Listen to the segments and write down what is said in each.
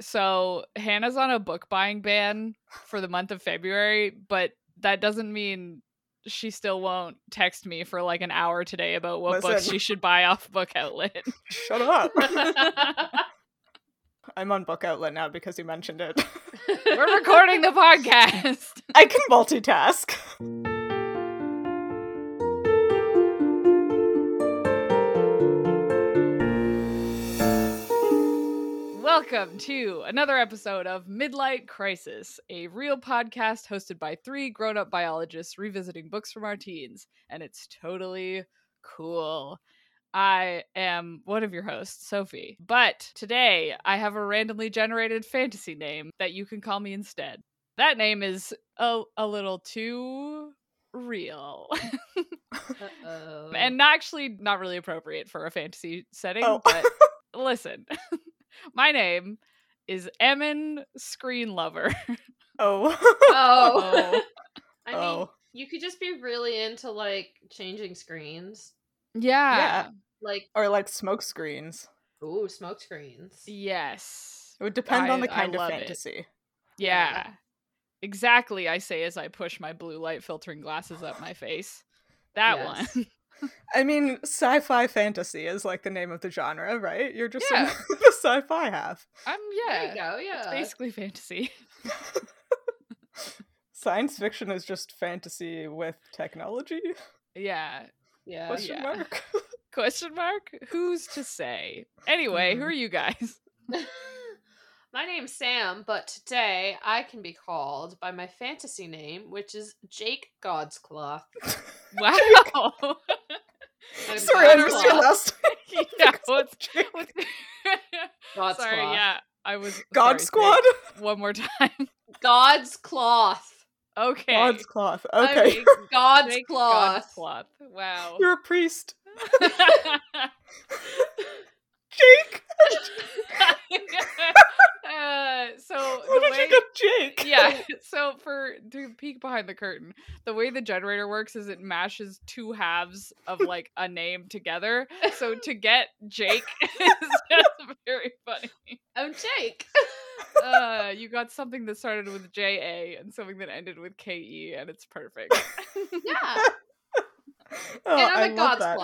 So Hannah's on a book buying ban for the month of February, but that doesn't mean she still won't text me for like an hour today about what books she should buy off Book Outlet. Shut up. I'm on Book Outlet now because you mentioned it. We're recording the podcast. I can multitask. Welcome to another episode of Midlight Crisis, a real podcast hosted by three grown up biologists revisiting books from our teens. And it's totally cool. I am one of your hosts, Sophie. But today I have a randomly generated fantasy name that you can call me instead. That name is a, a little too real Uh-oh. and actually not really appropriate for a fantasy setting. Oh. But listen, my name is Emin Screen Lover. Oh. oh. I mean, oh. you could just be really into like changing screens. yeah. Yeah. Like, Or like smoke screens. ooh, smoke screens. Yes. It would depend on the kind of love it. fantasy. Yeah. Exactly, I say as I push my blue light filtering glasses up my face. That Yes. one. I mean, sci-fi fantasy is like the name of the genre, right? You're just Yeah. in the sci-fi half. I'm There yeah. you go, yeah. It's basically fantasy. Science fiction is just fantasy with technology? Yeah. yeah. Question yeah. mark? Question mark? Who's to say? Anyway, who Mhm. are you guys? My name's Sam, but today I can be called by my fantasy name, which is Jake Godscloth. Wow. I'm Sorry, I missed your last name. yeah, what's, what's God's Sorry, cloth. yeah. I was God sorry, Squad? One more time. God's cloth. Okay. God's cloth. I Okay. mean, God's cloth. God's cloth. Wow. You're a priest. Jake! uh, so How did way, you Jake? yeah. So for to peek behind the curtain, the way the generator works is it mashes two halves of like a name together. So to get Jake is just very funny. I'm Jake. Uh, you got something that started with J A and something that ended with K E, and it's perfect. Yeah. Oh, and I I'm a God's that.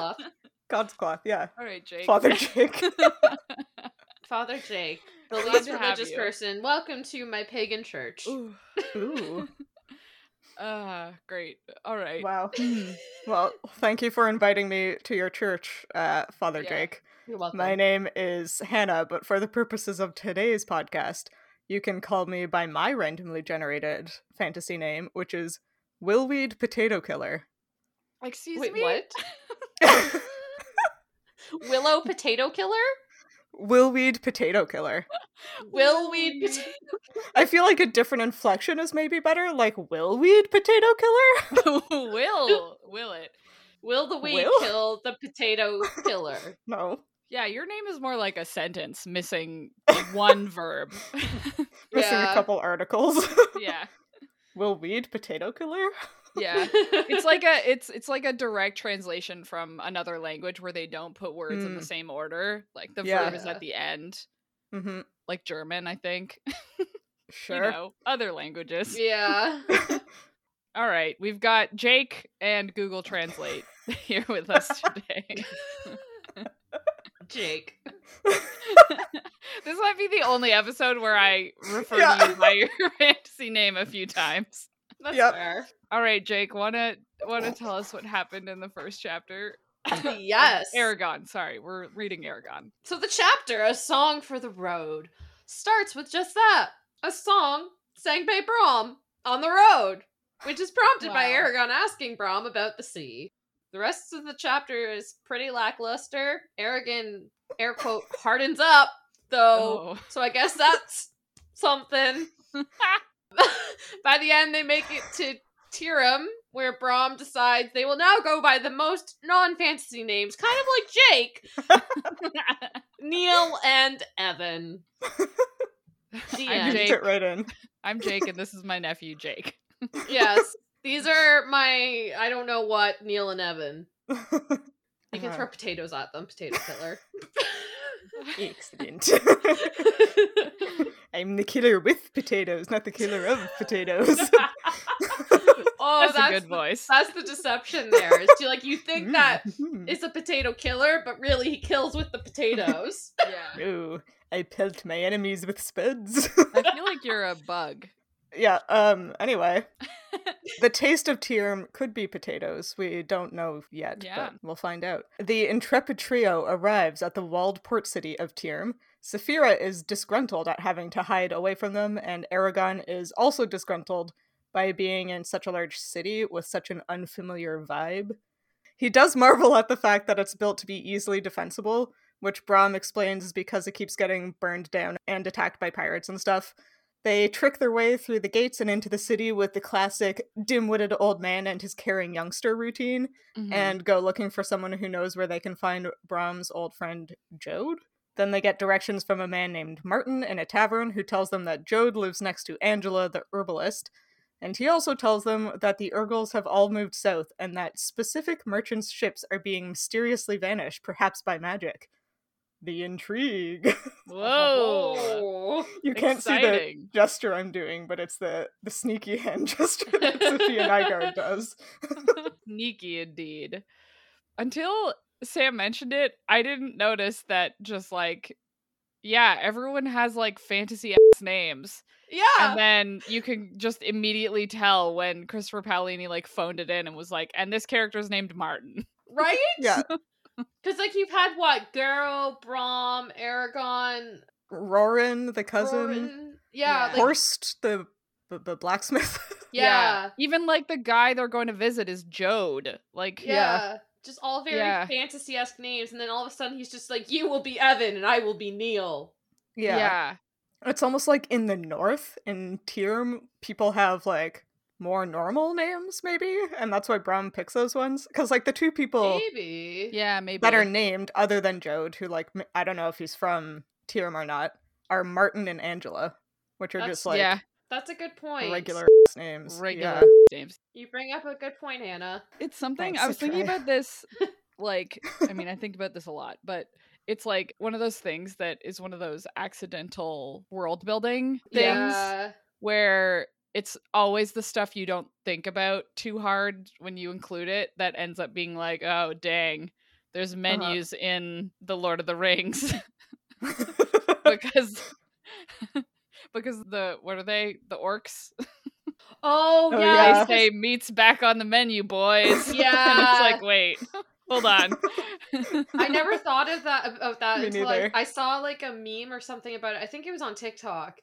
Cloth. God's cloth, yeah. All right, Jake. Father Jake. Father Jake, the least to religious you. person. Welcome to my pagan church. Ooh. Ooh. Ah, great. All right. Wow. Well, thank you for inviting me to your church, uh, Father Yeah. Jake. You're welcome. My name is Hannah, but for the purposes of today's podcast, you can call me by my randomly generated fantasy name, which is Willweed Potato Killer. Excuse Wait, me. what? Willow potato killer? Willweed Potato Killer. Willweed potato. I feel like a different inflection is maybe better, like Willweed Potato Killer? will will it? Will the weed Will? kill the potato killer? No. Yeah, your name is more like a sentence missing one verb. Missing Yeah. a couple articles. yeah, Will weed Potato Killer? Yeah. It's like a it's it's like a direct translation from another language where they don't put words in the Mm. same order. Like the Yeah. verb is at the end, Mm-hmm. like German, I think. Sure. You know, other languages. yeah. All right, we've got Jake and Google Translate here with us today. Jake. this might be the only episode where I refer Yeah. to you by your fantasy name a few times. That's Yep. fair. All right, Jake, wanna wanna tell us what happened in the first chapter? yes. Eragon. Sorry, we're reading Eragon. So the chapter, A Song for the Road, starts with just that. A song sang by Brom on the road, which is prompted by Eragon asking Brom about the sea. The rest of the chapter is pretty lackluster. Eragon, air quote, hardens up, though. Oh. So I guess that's something. by the end, they make it to Tirum, where Brom decides they will now go by the most non fantasy names, kind of like Jake, Neil and Evan. The I'm end. Jake. Fit right in. I'm Jake, and this is my nephew Jake. Yes. These are my I don't know what, Neil and Evan. You can throw uh-huh. potatoes at them, potato killer. Excellent. I'm the killer with potatoes, not the killer of potatoes. oh, that's, that's, a good the, voice. that's the deception there. Is you like you think that Mm. it's a potato killer, but really he kills with the potatoes. Yeah. No, I pelt my enemies with spuds. I feel like you're a bug. Yeah, um, anyway. The taste of Tyr could be potatoes. We don't know yet, Yeah. but we'll find out. The intrepid trio arrives at the walled port city of Teirm. Saphira is disgruntled at having to hide away from them, and Eragon is also disgruntled by being in such a large city with such an unfamiliar vibe. He does marvel at the fact that it's built to be easily defensible, which Brom explains is because it keeps getting burned down and attacked by pirates and stuff. They trick their way through the gates and into the city with the classic dim witted old man and his caring youngster routine, Mhm. and go looking for someone who knows where they can find Brom's old friend Jeod. Then they get directions from a man named Martin in a tavern who tells them that Jeod lives next to Angela, the herbalist, and he also tells them that the Urgals have all moved south and that specific merchants' ships are being mysteriously vanished, perhaps by magic. The intrigue. Whoa. Oh. you can't see the gesture I'm doing, but it's the the sneaky hand gesture that Sophia Nygaard does. Sneaky indeed. Until Sam mentioned it, I didn't notice that just like yeah, everyone has like fantasy ass names. Yeah. And then you can just immediately tell when Christopher Paolini like phoned it in and was like, and this character is named Martin. right? Yeah, Because like you've had what? Garrow, Brom, Eragon, Roran, the cousin, Roran. Yeah, Yeah. like Horst, the the, the blacksmith. yeah. Even like the guy they're going to visit is Jeod. Like Yeah. Yeah. Just all very Yeah. fantasy esque names, and then all of a sudden he's just like, You will be Evan and I will be Neil. yeah. yeah. it's almost like in the north in Teirm, people have like more normal names, maybe, and that's why Brom picks those ones. Because like the two people Maybe. Yeah, maybe. that are named, other than Jeod, who like I don't know if he's from Tiram or not, are Martin and Angela, which are That's- just like yeah, That's a good point. regular names. regular Yeah. names. You bring up a good point, Hannah. It's something Thanks, I I was thinking try. about this like I mean, I think about this a lot, but it's like one of those things that is one of those accidental world building things Yeah. where it's always the stuff you don't think about too hard when you include it that ends up being like, oh dang, there's Uh-huh. menus in the Lord of the Rings because because the what are they? The orcs. Oh, Oh, yeah. yeah. they say meat's back on the menu, boys. and Yeah. it's like, wait, hold on. I never thought of that of that Me until I, neither. I saw like a meme or something about it. I think it was on TikTok.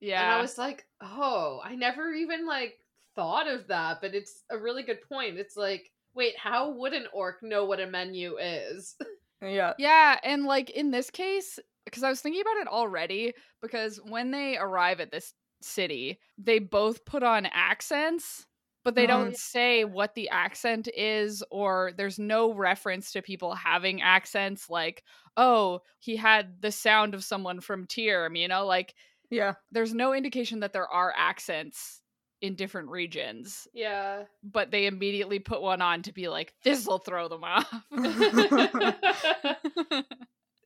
Yeah. And I was like, oh, I never even like thought of that, but it's a really good point. It's like, wait, how would an orc know what a menu is? yeah. Yeah, and like in this case, because I was thinking about it already, because when they arrive at this city, they both put on accents, but they Mhm. don't say what the accent is, or there's no reference to people having accents like, oh, he had the sound of someone from Tyr, you know, like Yeah. there's no indication that there are accents in different regions, Yeah. but they immediately put one on to be like, this'll throw them off.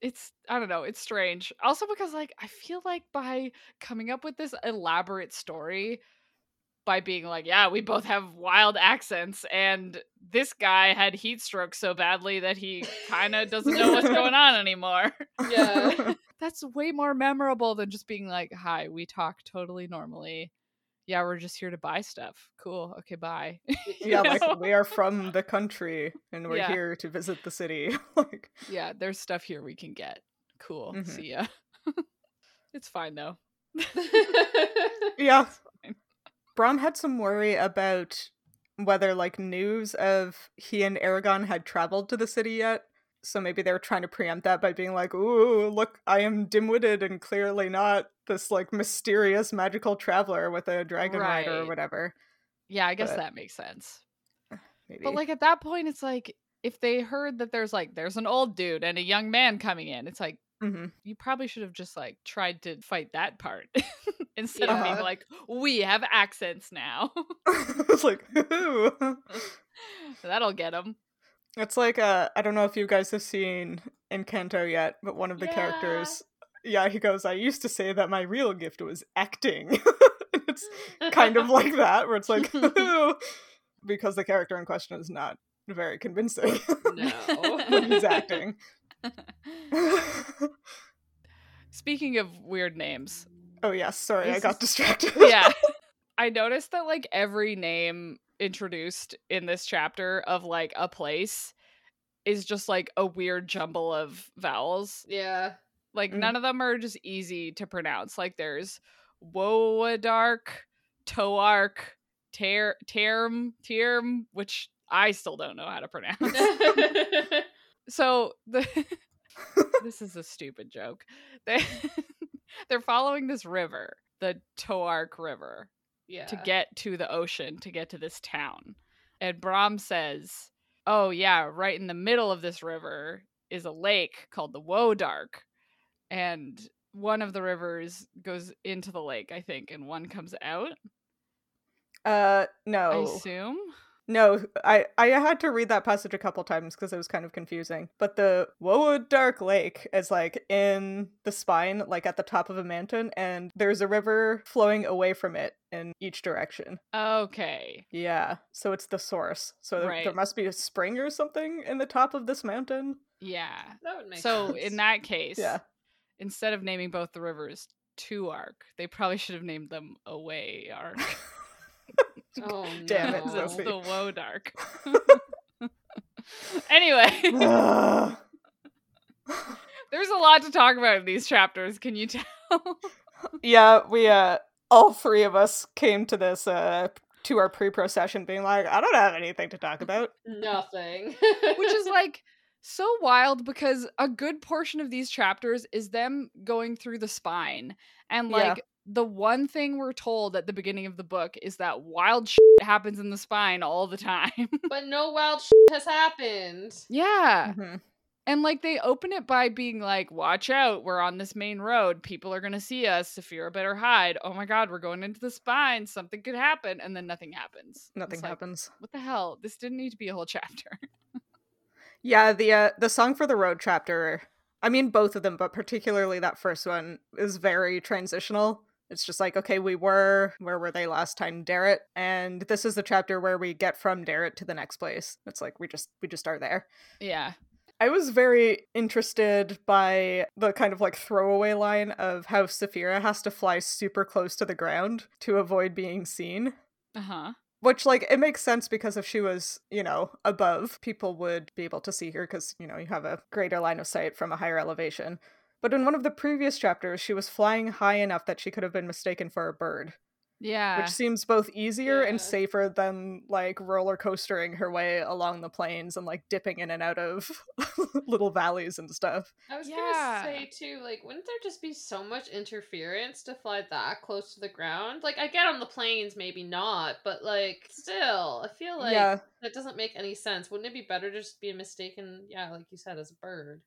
it's I don't know, it's strange. Also because like I feel like by coming up with this elaborate story by being like, yeah, we both have wild accents and this guy had heat stroke so badly that he kind of doesn't know what's going on anymore. Yeah. That's way more memorable than just being like, "Hi, we talk totally normally. Yeah, we're just here to buy stuff. Cool. Okay, bye." yeah, You like we are from the country and we're Yeah. here to visit the city. like yeah, there's stuff here we can get. Cool. Mhm. See ya. it's fine though. Yeah. fine. Brom had some worry about whether like news of he and Eragon had traveled to the city yet. So maybe they were trying to preempt that by being like, "Ooh, look, I am dim-witted and clearly not this like mysterious magical traveler with a dragon rider or whatever." Yeah, I guess But- that makes sense. Maybe. But like at that point, it's like if they heard that there's like there's an old dude and a young man coming in, it's like hmm you probably should have just like tried to fight that part instead of being like we have accents now. it's like. That'll get them. It's like uh I don't know if you guys have seen Encanto yet, but one of the Yeah. characters yeah, he goes, I used to say that my real gift was acting. It's kind of like that, where it's like because the character in question is not very convincing No. he's acting. Speaking of weird names, oh yes, sorry, I got distracted. yeah. I noticed that like every name introduced in this chapter of like a place is just like a weird jumble of vowels. yeah. Like Mm. none of them are just easy to pronounce. Like there's Woadark, Toark, Ter Term, Term, which I still don't know how to pronounce. so the this is a stupid joke. They they're following this river, the Toark River, yeah. to get to the ocean, to get to this town. And Brom says, "Oh yeah, right in the middle of this river is a lake called the Wodark, and one of the rivers goes into the lake, I think, and one comes out. Uh no. I assume. No, I I had to read that passage a couple times because it was kind of confusing. But the Woadark Lake is like in the spine, like at the top of a mountain, and there's a river flowing away from it in each direction. Okay. Yeah, so it's the source. So there- there must be a spring or something in the top of this mountain. Yeah. that would make So sense. in that case, Yeah. instead of naming both the rivers to arc, they probably should have named them away arc. Oh Damn it, no. Because it's Sophie. the woe dark. anyway, there's a lot to talk about in these chapters. Can you tell? yeah, we uh all three of us came to this uh to our pre-pro session being like, I don't have anything to talk about. Nothing. Which is like so wild because a good portion of these chapters is them going through the spine. And Yeah. Like the one thing we're told at the beginning of the book is that wild shit happens in the spine all the time. but no wild shit has happened. yeah. Mhm. And like they open it by being like, watch out, we're on this main road. People are gonna see us. Saphira better hide. Oh my god, we're going into the spine. Something could happen. And then nothing happens. Nothing It's like, happens. What the hell? This didn't need to be a whole chapter. Yeah, the uh, the song for the road chapter. I mean, both of them, but particularly that first one is very transitional. It's just like, okay, we were where were they last time, Daret, and this is the chapter where we get from Daret to the next place. It's like we just we just are there. yeah. I was very interested by the kind of like throwaway line of how Saphira has to fly super close to the ground to avoid being seen. Uh-huh. Which, like, it makes sense because if she was, you know, above, people would be able to see her because, you know, you have a greater line of sight from a higher elevation. But in one of the previous chapters, she was flying high enough that she could have been mistaken for a bird, Yeah. which seems both easier and safer than, like, roller coastering her way along the plains and, like, dipping in and out of little valleys and stuff. I was Yeah. gonna say too, like, wouldn't there just be so much interference to fly that close to the ground? Like, I get on the planes, maybe not, but like, still, I feel like yeah. that doesn't make any sense. Wouldn't it be better to just be mistaken, yeah, like you said, as a bird?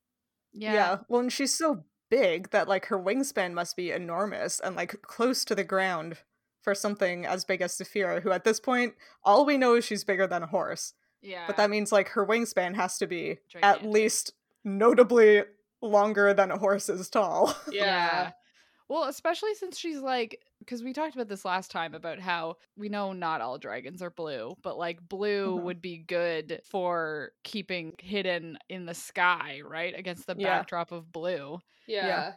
Yeah. Yeah. Well, and she's so big that like her wingspan must be enormous and like close to the ground for something as big as Saphira, who at this point all we know is she's bigger than a horse. Yeah. But that means like her wingspan has to be at least notably longer than a horse is tall. Yeah. Well, especially since she's like, because we talked about this last time about how we know not all dragons are blue, but like blue Mhm. would be good for keeping hidden in the sky, right? Against the Yeah. backdrop of blue. Yeah. Yeah.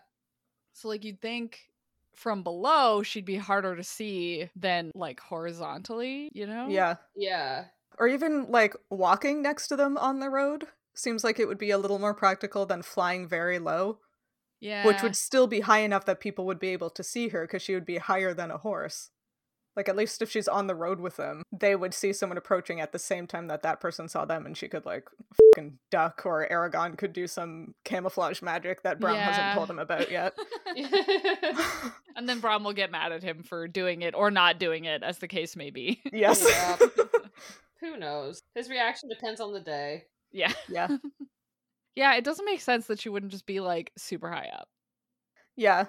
So, like, you'd think from below she'd be harder to see than like horizontally, you know? yeah. Yeah. Or even like walking next to them on the road seems like it would be a little more practical than flying very low. Yeah. which would still be high enough that people would be able to see her because she would be higher than a horse. Like at least if she's on the road with them, they would see someone approaching at the same time that that person saw them, and she could like fucking duck, or Eragon could do some camouflage magic that Brom Yeah. hasn't told him about yet. And then Brom will get mad at him for doing it or not doing it, as the case may be. yes. Yeah. Who knows? His reaction depends on the day. yeah. yeah. Yeah, it doesn't make sense that she wouldn't just be like super high up. Yeah.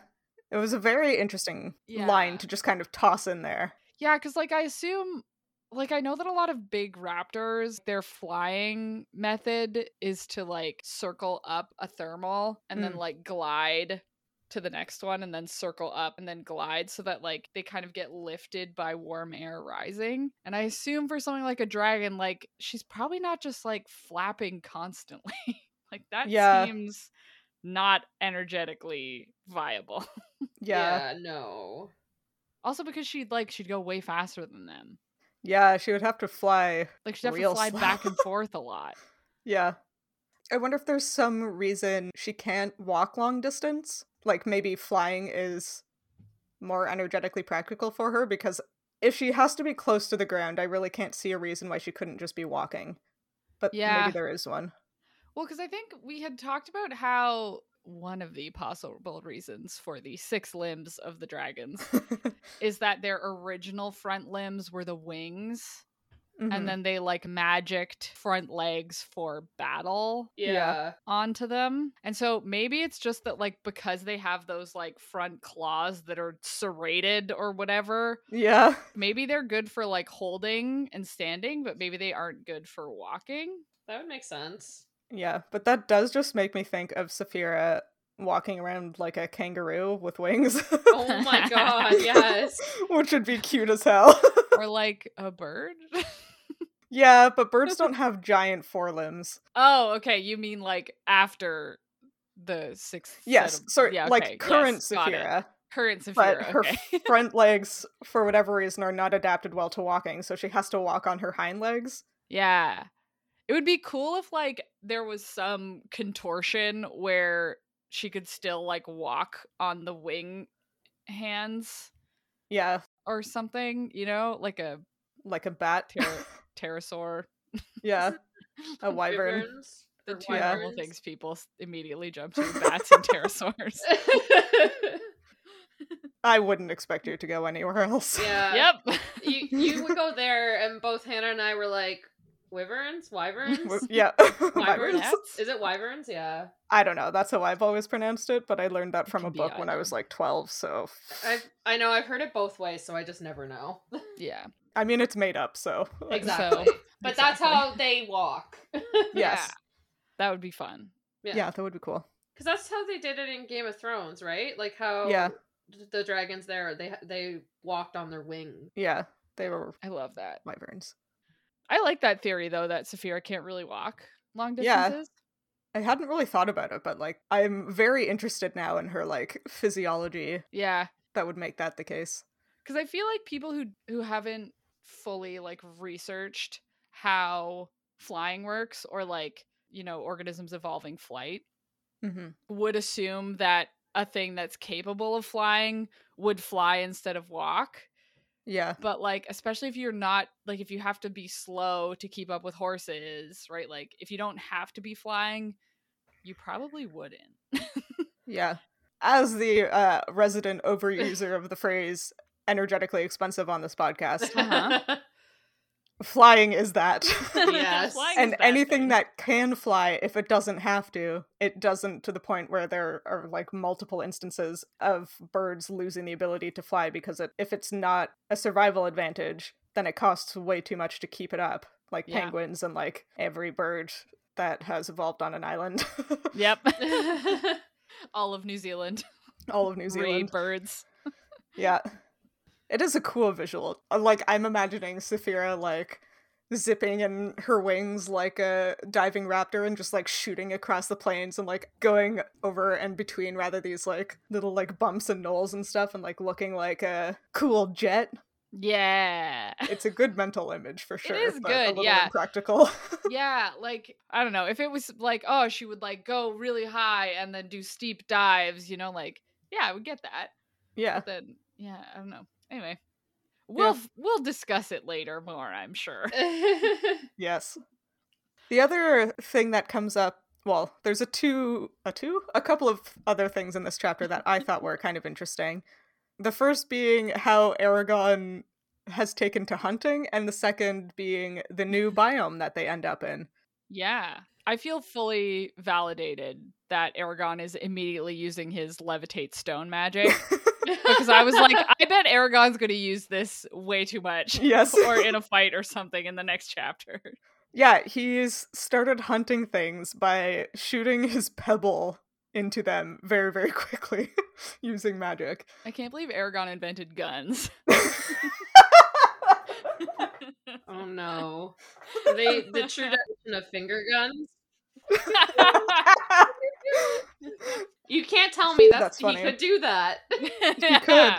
It was a very interesting Yeah. line to just kind of toss in there. Yeah, because like I assume like I know that a lot of big raptors, their flying method is to like circle up a thermal and then Mm. like glide to the next one and then circle up and then glide so that like they kind of get lifted by warm air rising. And I assume for something like a dragon, like she's probably not just like flapping constantly. Like that Yeah. seems not energetically viable. Yeah. no. also because she'd like she'd go way faster than them. Yeah, she would have to fly. Like she'd have Real to fly back and forth a lot. Yeah. I wonder if there's some reason she can't walk long distance. Like maybe flying is more energetically practical for her because if she has to be close to the ground, I really can't see a reason why she couldn't just be walking. But Yeah. maybe there is one. Well, because I think we had talked about how one of the possible reasons for the six limbs of the dragons is that their original front limbs were the wings, Mhm. and then they like magicked front legs for battle. Yeah. onto them. And so maybe it's just that like because they have those like front claws that are serrated or whatever, yeah. maybe they're good for like holding and standing, but maybe they aren't good for walking. That would make sense. Yeah, but that does just make me think of Saphira walking around like a kangaroo with wings. Oh my god, yes. Which would be cute as hell. or like a bird. yeah, but birds don't have giant forelimbs. oh, okay. You mean like after the sixth? Yes, of- sorry, yeah, like current yes. Saphira. Current But Saphira. her front legs, for whatever reason, are not adapted well to walking, so she has to walk on her hind legs. yeah. It would be cool if like there was some contortion where she could still like walk on the wing hands Yeah, or something, you know, like a like a bat. pter- pterosaur. yeah, a wyvern. Wyverns The or two Yeah. normal wyverns. things people immediately jump to bats and pterosaurs. I wouldn't expect you to go anywhere else. yeah. yep. You you would go there, and both Hannah and I were like, wyverns, wyverns, yeah, wyverns. wyverns. Is it wyverns? Yeah. I don't know. That's how I've always pronounced it, but I learned that from a be book when I was like 12, so. I've I know I've heard it both ways, so I just never know. yeah. I mean, it's made up, so. Exactly. So- but that's how they walk. Yes. Yeah. That would be fun. Yeah. that would be cool. Because that's how they did it in Game of Thrones, right? Like how Yeah. the dragons there they they walked on their wing. Yeah, they were I love that. wyverns. I like that theory though that Saphira can't really walk long distances. Yeah. I hadn't really thought about it, but like, I'm very interested now in her like physiology Yeah. that would make that the case. Cuz I feel like people who who haven't fully like researched how flying works or like, you know, organisms evolving flight hmm would assume that a thing that's capable of flying would fly instead of walk. Yeah, But like especially if you're not like if you have to be slow to keep up with horses, right? Like if you don't have to be flying, you probably wouldn't. yeah. As the uh, resident overuser of the phrase energetically expensive on this podcast, Uh-huh. flying is that. Yes. Flying and that anything thing. that can fly if it doesn't have to it doesn't to the point where there are like multiple instances of birds losing the ability to fly because it, if it's not a survival advantage then it costs way too much to keep it up like Yeah. penguins and like every bird that has evolved on an island Yep. All of New Zealand. all of new Three zealand birds. yeah it is a cool visual Uh, like i'm imagining Saphira like zipping in her wings like a diving raptor and just like shooting across the plains and like going over and between rather these like little like bumps and knolls and stuff and like looking like a cool jet Yeah. it's a good mental image for sure is but a good, little yeah. impractical yeah, like I don't know, if it was like, oh, she would like go really high and then do steep dives, you know, like yeah, I would get that. yeah But then yeah, I don't know. Anyway. We'll we'll discuss it later more, I'm sure. Yes. The other thing that comes up, well, there's a two, a two, a couple of other things in this chapter that I thought were kind of interesting. The first being how Aragon has taken to hunting, and the second being the new biome that they end up in. yeah. I feel fully validated that Eragon is immediately using his levitate stone magic because I was like, I bet Eragon's going to use this way too much. Yes. or in a fight or something in the next chapter. Yeah, he's started hunting things by shooting his pebble into them very, very quickly using magic. I can't believe Eragon invented guns. Oh no. They the true definition of finger guns? You can't tell me that's, That's he could do that. he could.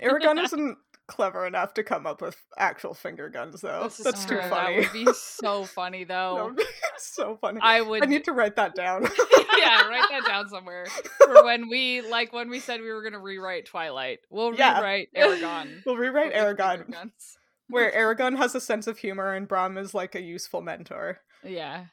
Eragon isn't clever enough to come up with actual finger guns, though. This is That's too funny. That would be so funny, That though. would be so funny. I would. I need to write that down. yeah, write that down somewhere for when we like when we said we were gonna rewrite Twilight. We'll Yeah. rewrite Eragon. we'll rewrite with finger Eragon, guns. where Eragon has a sense of humor and Brom is like a useful mentor. Yeah,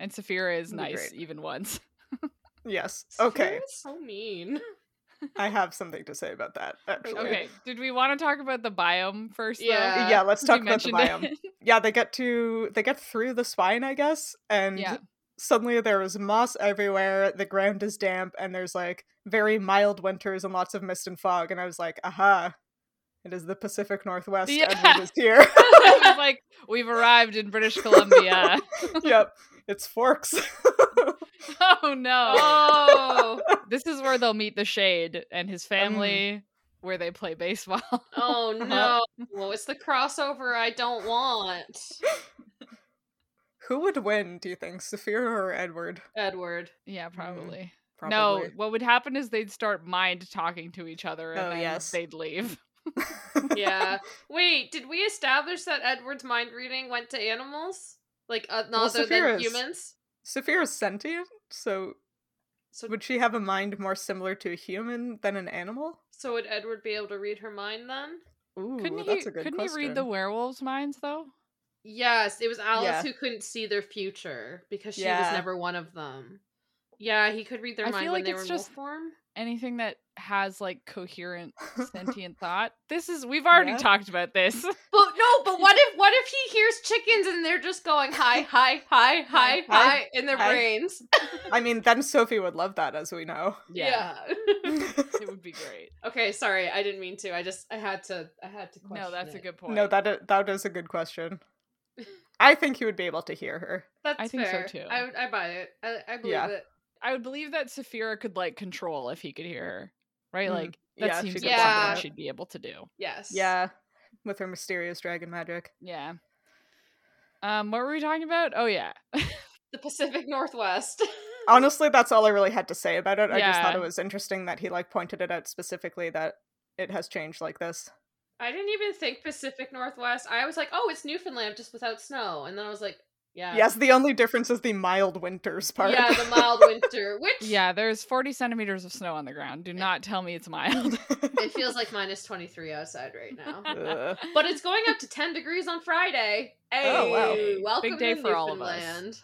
and Saphira is nice great. even once. Yes. Okay. so mean. I have something to say about that, actually. Okay, did we want to talk about the biome first? though? Yeah. Yeah, let's talk about the biome. it. Yeah, they get to they get through the spine, I guess, and yeah, suddenly there is moss everywhere, the ground is damp, and there's like very mild winters and lots of mist and fog, and I was like, aha. It is the Pacific Northwest. Yeah. Edward is here. Like, we've arrived in British Columbia. yep. It's Forks. oh no. Oh, This is where they'll meet the Shade and his um, family, where they play baseball. oh no! Well, it's the crossover I don't want. Who would win, do you think? Saphira or Edward? Edward. yeah, probably. Probably. No, what would happen is they'd start mind talking to each other and Oh, then yes. they'd leave. Yeah. Wait, did we establish that Edward's mind reading went to animals? Like uh, Well, other than Saphira's- humans? Saphira's sentient, so So, would she have a mind more similar to a human than an animal? so would Edward be able to read her mind then? Ooh, couldn't he? that's a good couldn't question. he read the werewolves' minds though? Yes, it was Alice Yeah. who couldn't see their future because she Yeah. was never one of them. Yeah, he could read their I mind feel when like they it's were in just- wolf form. Anything that has like coherent sentient thought. This is we've already Yeah. talked about this. But no, but what if what if he hears chickens and they're just going hi, hi, hi, hi, Hi, hi in their hi. brains? I mean, then Sophie would love that, as we know. yeah, Yeah. it would be great. okay, sorry, I didn't mean to. I just I had to I had to question. No, that's a good point. no, that is, that is a good question. I think he would be able to hear her. That's I think so, too. I I buy it. I, I believe Yeah. it. I would believe that Saphira could like control if he could hear her, right? Mm, Like that yeah, she seems could like Yeah. something she'd be able to do. Yes. Yeah, with her mysterious dragon magic. Yeah. Um, what were we talking about? Oh yeah, The Pacific Northwest. Honestly, that's all I really had to say about it. I just thought it was interesting that he like pointed it out specifically that it has changed like this. I didn't even think Pacific Northwest. I was like, oh, it's Newfoundland just without snow. And then I was like, yeah. Yes, the only difference is the mild winters part. Yeah, the mild winter, which yeah. There's 40 centimeters of snow on the ground. Do not tell me it's mild. it feels like minus 23 outside right now. Ugh. But it's going up to 10 degrees on Friday. Hey, Oh, wow. welcome day to for all of us. Newfoundland.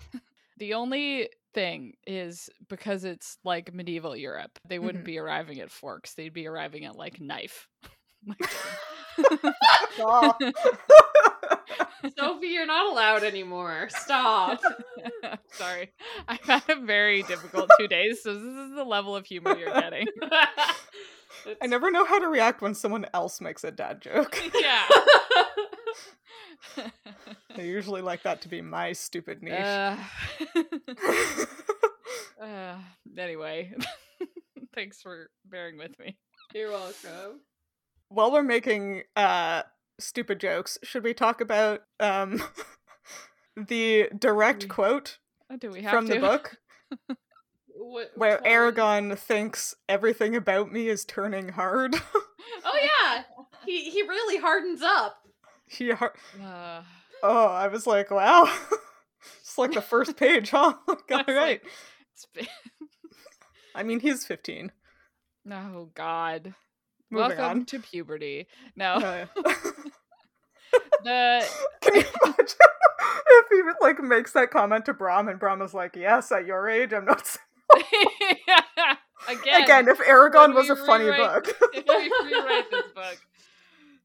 the only thing is because it's like medieval Europe, they wouldn't Mhm. be arriving at forks. They'd be arriving at like knife. Like- Stop. Sophie, you're not allowed anymore. Stop. Sorry. I've had a very difficult two days, so this is the level of humor you're getting. I never know how to react when someone else makes a dad joke. yeah. I usually like that to be my stupid niche. Uh, uh, anyway, thanks for bearing with me. You're welcome. While we're making uh stupid jokes, should we talk about um the direct We- quote Oh, Do we have from to? the book What, where one? Eragon thinks everything about me is turning hard? Oh yeah, he he really hardens up. he har- Uh, Oh, I was like, wow. it's like the first page, huh? I it was right. like, I mean, he's 15. oh God. Moving Welcome on. to puberty. No, the Can you imagine if he like makes that comment to Brom and Brom is like, "Yes, at your age, I'm not." s-" again, Again, if Eragon was a funny rewrite- book. if we rewrite this book.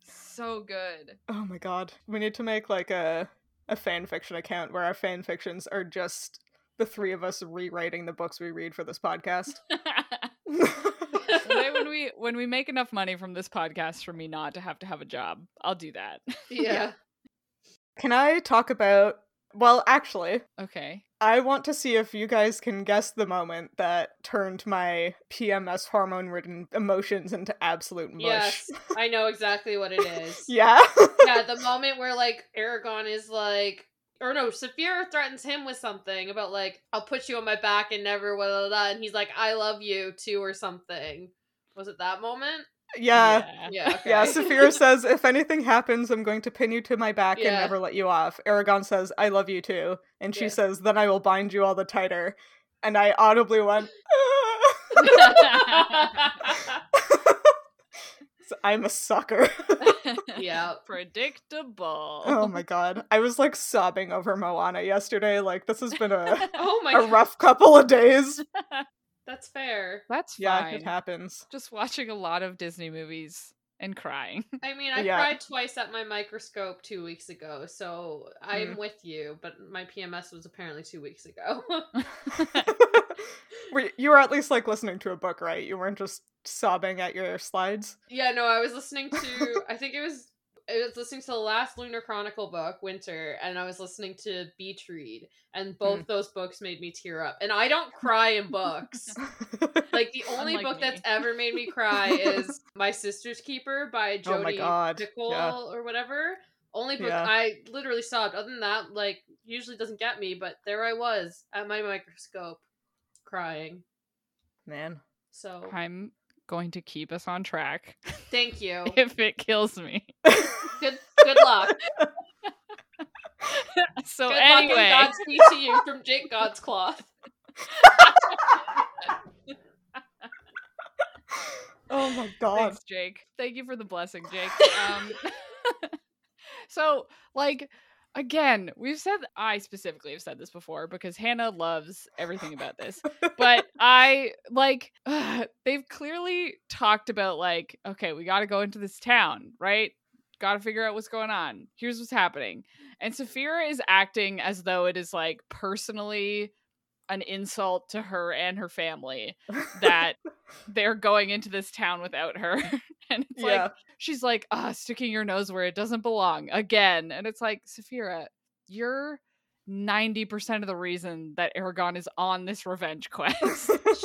So good. oh my god, we need to make like a a fan fiction account where our fan fictions are just the three of us rewriting the books we read for this podcast. Someday when we when we make enough money from this podcast for me not to have to have a job, I'll do that. yeah. Can I talk about? Well, actually, Okay. I want to see if you guys can guess the moment that turned my PMS hormone ridden emotions into absolute mush. Yes. I know exactly what it is. yeah. yeah, the moment where like Eragon is like or no, Saphira threatens him with something about like, I'll put you on my back and never blah, blah, blah, and he's like, I love you too or something. Was it that moment? yeah. Yeah, okay. Yeah, Saphira says, if anything happens, I'm going to pin you to my back and never let you off. Eragon says, I love you too. And she Yeah. says, then I will bind you all the tighter. And I audibly went, I'm a sucker. yeah. Predictable. oh my god. I was like sobbing over Moana yesterday. Like, this has been a, Oh my a god. rough couple of days. That's fair. That's Yeah, fine. it happens. Just watching a lot of Disney movies and crying. I mean, I Yeah. cried twice at my microscope two weeks ago, so I'm Mm. with you, but my PMS was apparently two weeks ago. Were- you were at least like listening to a book, right? You weren't just sobbing at your slides. yeah, no, I was listening to, I think it was, I was listening to the last Lunar Chronicle book, Winter, and I was listening to Beach Read, and both mm. those books made me tear up. And I don't cry in books. Like the only Unlike book that's ever made me cry is My Sister's Keeper by Jodie Oh my yeah. or whatever. Only book Yeah. I literally sobbed. Other than that, like usually doesn't get me, but there I was at my microscope crying. Man. So I'm going to keep us on track thank you. if it kills me. Good good luck. so Good anyway, luck and Godspeed to you from Jake God's cloth. Oh my god. Thanks, Jake. Thank you for the blessing, Jake. Um, so, like, again, we've said I specifically have said this before because Hannah loves everything about this. But I like they've clearly talked about like, okay, we got to go into this town, right? Got to figure out what's going on. Here's what's happening. And Saphira is acting as though it is like personally an insult to her and her family that they're going into this town without her. and it's yeah. like she's like, ah, sticking your nose where it doesn't belong again. And it's like, Saphira, you're 90% of the reason that Eragon is on this revenge quest.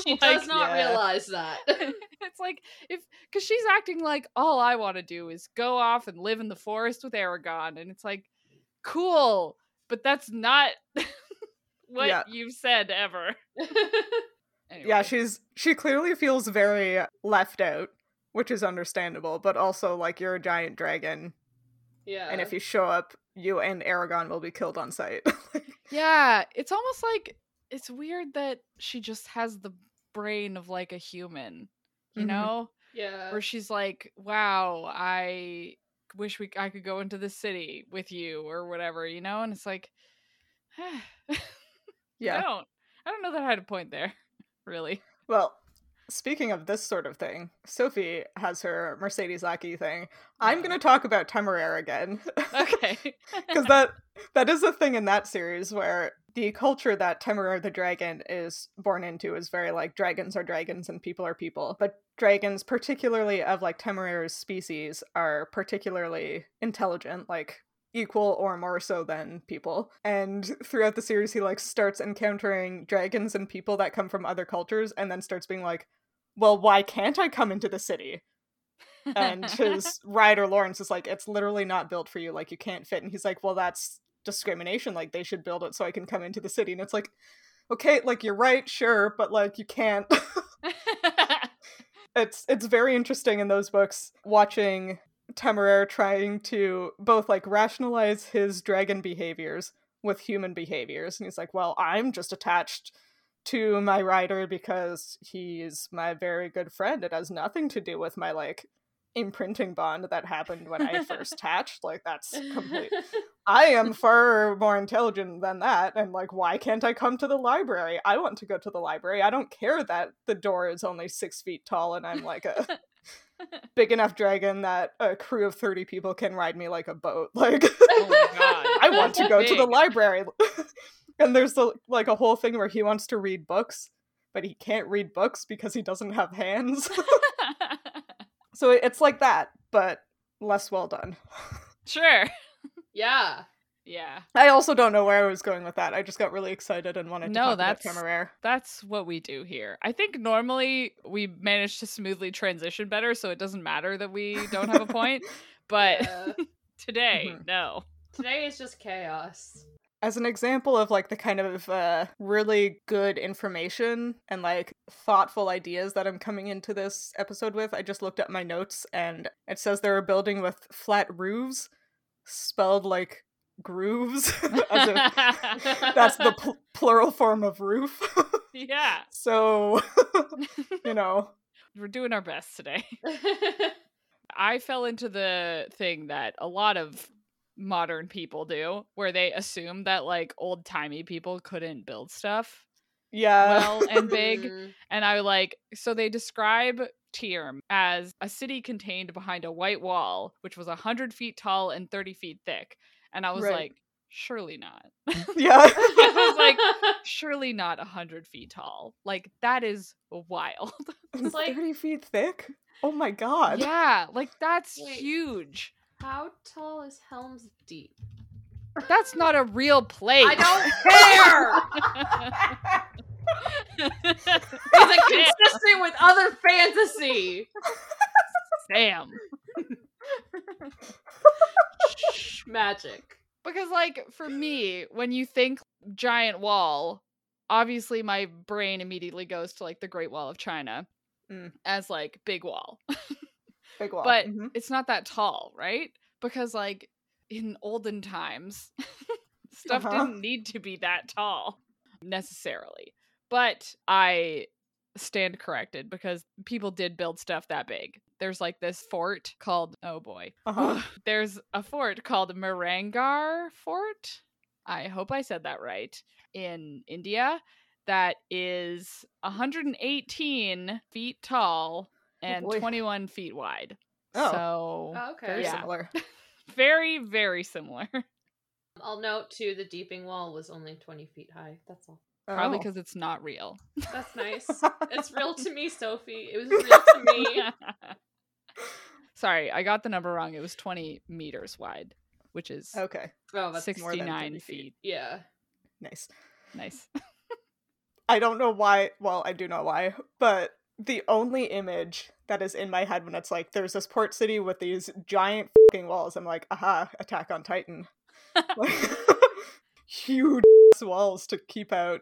She Like, does not yeah. realize that. it's like if because she's acting like all I want to do is go off and live in the forest with Eragon, and it's like, cool, but that's not what Yeah. you've said ever. Anyway. Yeah, she's she clearly feels very left out, which is understandable, but also like you're a giant dragon yeah. and if you show up, you and Eragon will be killed on sight. Yeah, it's almost like it's weird that she just has the brain of like a human, you Mhm. know? yeah. Where she's like, "Wow, I wish we I could go into the city with you or whatever," you know? And it's like I don't. I don't know that I had a point there, really. Well, speaking of this sort of thing, Sophie has her Mercedes Lackey thing. I'm Uh. going to talk about Temeraire again. Okay. because that that is a thing in that series where the culture that Temeraire the dragon is born into is very like dragons are dragons and people are people. But dragons, particularly of like Temeraire's species, are particularly intelligent, like equal or more so than people. And throughout the series he like starts encountering dragons and people that come from other cultures and then starts being like, "Well, why can't I come into the city?" and his rider Laurence is like, it's literally not built for you. Like you can't fit. And he's like, well, that's discrimination. Like they should build it so I can come into the city. And it's like, okay, like you're right, sure, but like you can't. it's it's very interesting in those books watching Temeraire trying to both like rationalize his dragon behaviors with human behaviors. And he's like, well, I'm just attached to my rider because he's my very good friend. It has nothing to do with my like imprinting bond that happened when I first hatched. Like that's complete. I am far more intelligent than that, and like, why can't I come to the library? I want to go to the library. I don't care that the door is only six feet tall and I'm like a big enough dragon that a crew of thirty people can ride me like a boat. Like, oh my god. I want to go to the library. And there's the, like a whole thing where he wants to read books, but he can't read books because he doesn't have hands. so it's like that, but less well done. sure. Yeah. Yeah. I also don't know where I was going with that. I just got really excited and wanted to No, talk that's- about Temeraire. That's what we do here. I think normally we manage to smoothly transition better, so it doesn't matter that we don't have a point. But Yeah. today, Mhm. no. Today is just chaos. As an example of like the kind of uh, really good information and like thoughtful ideas that I'm coming into this episode with, I just looked at my notes and it says they're a building with flat roofs, spelled like grooves, as if that's the pl- plural form of roof. yeah. so, you know, We're doing our best today. I fell into the thing that a lot of modern people do, where they assume that like old timey people couldn't build stuff yeah. well and big. And I like, so they describe Teirm as a city contained behind a white wall, which was 100 feet tall and 30 feet thick. And I was Right. like, surely not. yeah. I was like, surely not 100 feet tall. Like, that is wild. It's like- 30 feet thick? Oh my god. yeah, like, that's Wait. huge. How tall is Helm's Deep? That's not a real place. I don't care. Is it consistent with other fantasy? Sam. Magic. Because, like, for me, when you think giant wall, obviously my brain immediately goes to, like, the Great Wall of China Mm. as, like, big wall. Big wall. but Mhm. it's not that tall, right? Because, like, in olden times, stuff Uh-huh. didn't need to be that tall necessarily. But I stand corrected because people did build stuff that big. There's like this fort called, oh boy, Uh-huh. there's a fort called Mehrangarh Fort. I hope I said that right. In India, that is 118 feet tall and boy. 21 feet wide. Oh. So Oh, okay. Very yeah. similar. very, very similar. I'll note too the deeping wall was only 20 feet high. That's all. Probably Oh. because it's not real. That's nice. it's real to me, Sophie. It was real to me. Sorry, I got the number wrong. It was 20 meters wide, which is Okay. Oh, that's more 69 feet. feet. Yeah. Nice. Nice. I don't know why. Well, I do know why, but the only image that is in my head when it's like there's this port city with these giant fucking walls, I'm like, aha, Attack on Titan. Like, huge walls to keep out.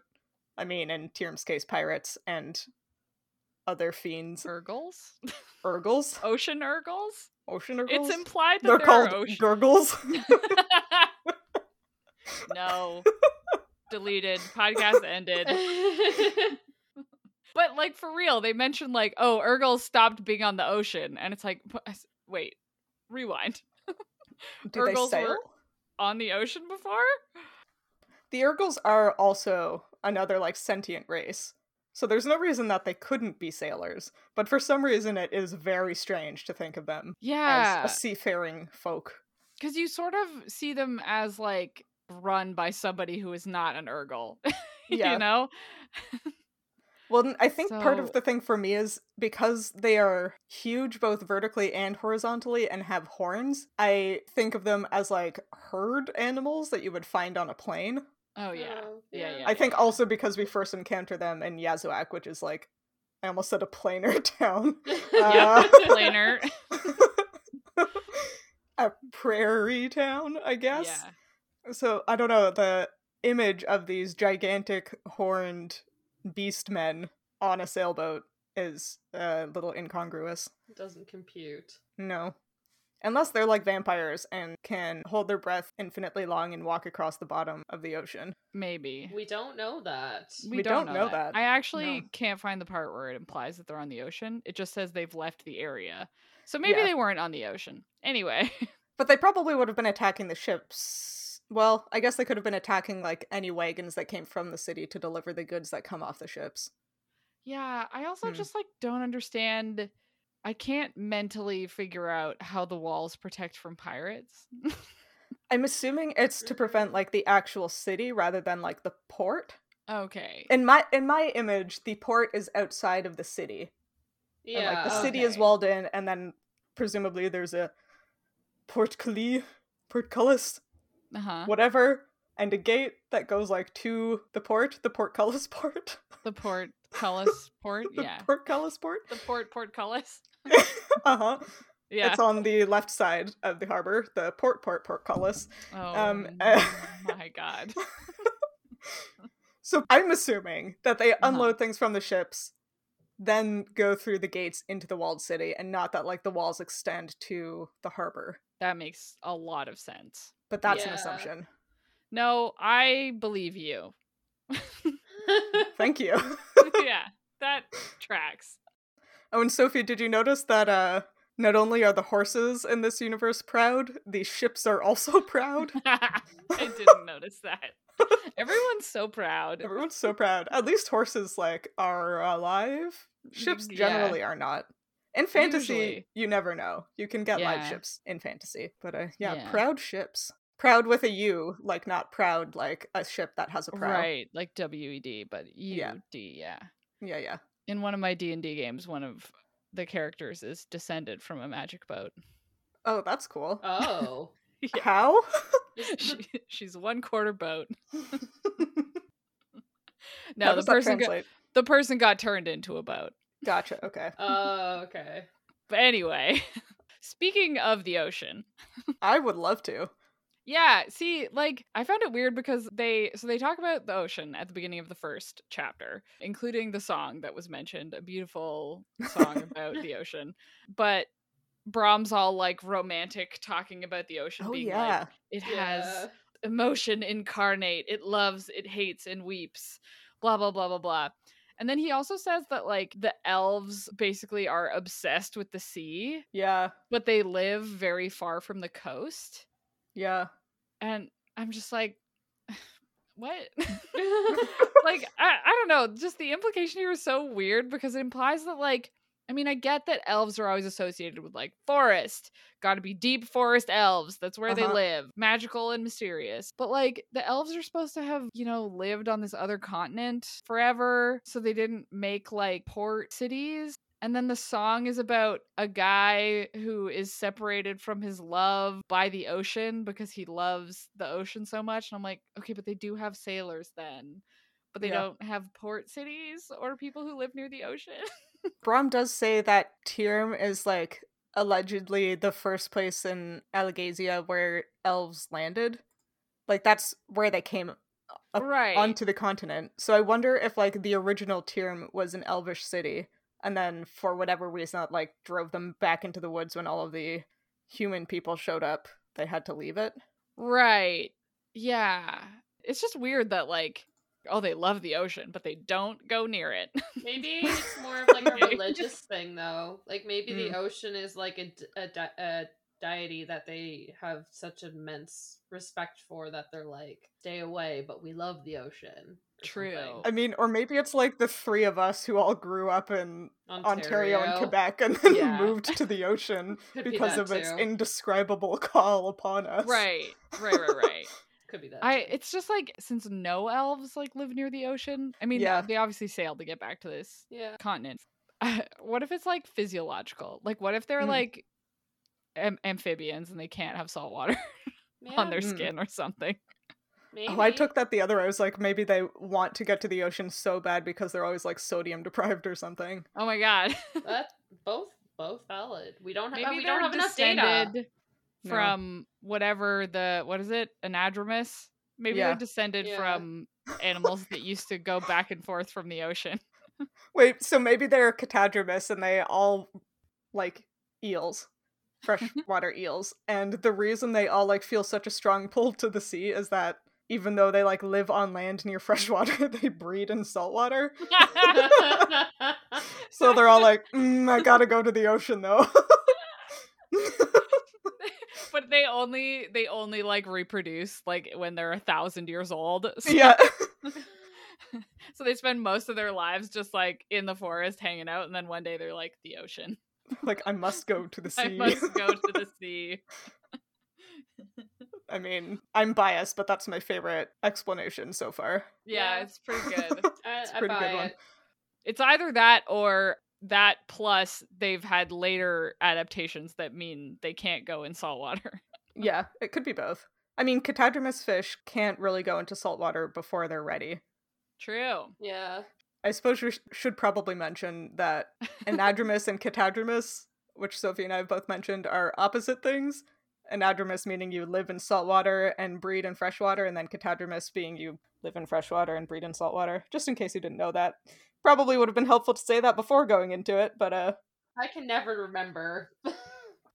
I mean, in Teirm's case, pirates and other fiends, Urgals? Urgals, Ocean Urgals? ocean Urgals. It's implied that They're called ocean. gurgles. no. Deleted. Podcast ended. But like for real, they mentioned like, oh, Urgals stopped being on the ocean, and it's like, p- I s- wait, rewind. Do they Urgals sail? were- On the ocean before? The Urgals are also another like sentient race. So there's no reason that they couldn't be sailors, but for some reason it is very strange to think of them Yeah, as a seafaring folk. because you sort of see them as like run by somebody who is not an Urgal. Yeah. you know? Well, I think part of the thing for me is because they are huge both vertically and horizontally and have horns, I think of them as like herd animals that you would find on a plane. Oh yeah. Oh, Yeah, yeah. yeah. I think also because we first encounter them in Yazuac, which is like I almost said a plainer town. Uh, Yep, planer. a prairie town, I guess. Yeah. So I don't know, the image of these gigantic horned beast men on a sailboat is a little incongruous. Doesn't compute. No. Unless they're like vampires and can hold their breath infinitely long and walk across the bottom of the ocean. Maybe. We don't know that. We don't know that. I actually No. can't find the part where it implies that they're on the ocean. It just says they've left the area. So maybe Yeah. they weren't on the ocean. Anyway. But they probably would have been attacking the ships. Well, I guess they could have been attacking like any wagons that came from the city to deliver the goods that come off the ships. yeah, I also Hmm. just like don't understand I can't mentally figure out how the walls protect from pirates. I'm assuming it's to prevent like the actual city rather than like the port. Okay. In my in my image, the port is outside of the city. Yeah. and like the city is walled in, and then presumably there's a portcullis, portcullis, Uh-huh. whatever, and a gate that goes like to the port, the portcullis port, The port Cullis port? the Yeah. portcullis port. The port portcullis? uh huh. Yeah. It's on the left side of the harbor, the port port portcullis. oh um, uh, my god. So I'm assuming that they Uh-huh. unload things from the ships, then go through the gates into the walled city, and not that like the walls extend to the harbor. That makes a lot of sense. But that's an assumption. No, I believe you. Thank you. yeah, that tracks. Oh, and Sophie, did you notice that uh not only are the horses in this universe proud, the ships are also proud? I didn't notice that. Everyone's so proud. Everyone's so proud. At least horses like are alive. Ships Yeah. generally are not. In fantasy, Usually. you never know. You can get live ships in fantasy, but uh, yeah, Yeah. proud ships. Proud with a U, like not proud like a ship that has a prow. Right, like WED, but UD, Yeah. yeah. Yeah, yeah. In one of my D&D games, one of the characters is descended from a magic boat. Oh, that's cool. oh. Yeah. How? She, she's one quarter boat. How No, the person got, the person got turned into a boat. Gotcha. Okay. Oh, okay. But anyway, speaking of the ocean, I would love to. Yeah, see, like I found it weird because they so they talk about the ocean at the beginning of the first chapter, including the song that was mentioned, a beautiful song about the ocean. But Brom's all like romantic talking about the ocean Oh being yeah. like it has emotion incarnate, it loves, it hates and weeps, blah blah blah blah blah. And then he also says that like the elves basically are obsessed with the sea, Yeah. but they live very far from the coast Yeah. and I'm just like, what? like, I, I don't know. Just the implication here is so weird because it implies that, like, I mean, I get that elves are always associated with like forest, got to be deep forest elves. That's where they Uh-huh. live, magical and mysterious. But like, the elves are supposed to have, you know, lived on this other continent forever, so they didn't make like port cities. And then the song is about a guy who is separated from his love by the ocean because he loves the ocean so much. And I'm like, okay, but they do have sailors then. But they Yeah. don't have port cities or people who live near the ocean. Brom does say that Teirm is like allegedly the first place in Alagaësia where elves landed. Like that's where they came uh, Up right. onto the continent. So I wonder if like the original Teirm was an elvish city and then for whatever reason that like drove them back into the woods when all of the human people showed up. They had to leave it. right. Yeah. It's just weird that, like, oh, they love the ocean, but they don't go near it. Maybe it's more of like a religious thing, though. Like maybe Mm. the ocean is like a, d- a, di- a deity that they have such immense respect for that they're like, stay away, but we love the ocean. True. something. I mean, or maybe it's like the three of us who all grew up in Ontario, and Quebec and then Yeah. moved to the ocean Could be because that of its indescribable call upon us. right. Right, right, right. Could be that. I it's just like since no elves like live near the ocean. I mean, Yeah. they obviously sailed to get back to this yeah. continent. what if it's like physiological? Like what if they're Mm. like am- amphibians and they can't have salt water on their Mm. skin or something? Maybe. Oh, I took that the other way. I was like, maybe they want to get to the ocean so bad because they're always like sodium deprived or something. Oh my god. that both both valid. We don't have Maybe we don't have enough data. descended No. from whatever the what is it? Anadromous? Maybe Yeah. they're descended Yeah. from animals that used to go back and forth from the ocean. Wait, so maybe they're catadromous and they all like eels, freshwater eels, and the reason they all like feel such a strong pull to the sea is that even though they like live on land near freshwater, they breed in saltwater. So they're all like, mm, I gotta go to the ocean though. but they only they only like reproduce like when they're a thousand years old. So, yeah. so they spend most of their lives just like in the forest hanging out, and then one day they're like the ocean. like I must go to the sea. I must go to the sea. I mean, I'm biased, but that's my favorite explanation so far. Yeah, Yeah. it's pretty good. I, It's a I pretty buy good one. it. it's either that or that plus they've had later adaptations that mean they can't go in salt water. Yeah, it could be both. I mean, catadromous fish can't really go into saltwater before they're ready. True. Yeah. I suppose we sh- should probably mention that anadromous and catadromous, which Sophie and I have both mentioned, are opposite things. Anadromous meaning you live in saltwater and breed in freshwater, and then catadromous being you live in freshwater and breed in saltwater. Just in case you didn't know that. Probably would have been helpful to say that before going into it, but uh I can never remember.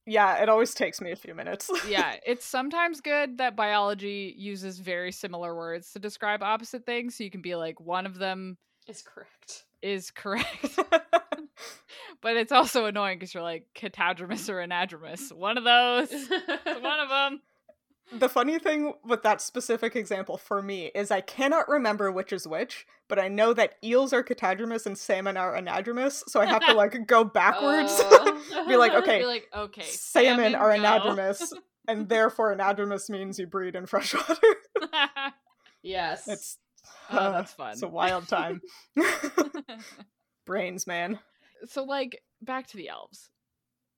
yeah, it always takes me a few minutes. yeah, it's sometimes good that biology uses very similar words to describe opposite things. So you can be like, one of them is correct. is correct. but it's also annoying because you're like catadromous or anadromous. One of those. one of them. the funny thing with that specific example for me is I cannot remember which is which, but I know that eels are catadromous and salmon are anadromous, so I have to like go backwards. Oh. Be like, oh. okay, Be like, okay, salmon are go. anadromous, and therefore anadromous means you breed in freshwater. yes. it's oh, uh, that's fun. It's a wild time. Brains, man. so like back to the elves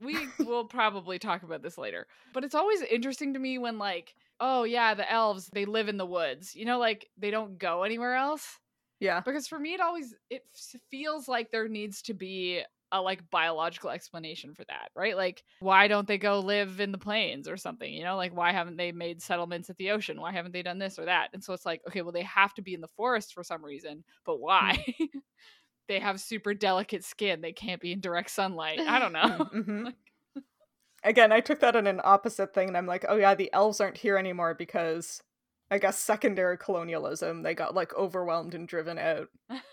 we will probably talk about this later but it's always interesting to me when like oh yeah the elves they live in the woods you know like they don't go anywhere else Yeah. because for me it always it feels like there needs to be a like biological explanation for that right? Like why don't they go live in the plains or something you know? Like why haven't they made settlements at the ocean? Why haven't they done this or that? And so it's like okay well they have to be in the forest for some reason but why? They have super delicate skin. They can't be in direct sunlight. I don't know. Hmm Again, I took that in an opposite thing, and I'm like, oh yeah, the elves aren't here anymore because I guess secondary colonialism. They got like overwhelmed and driven out.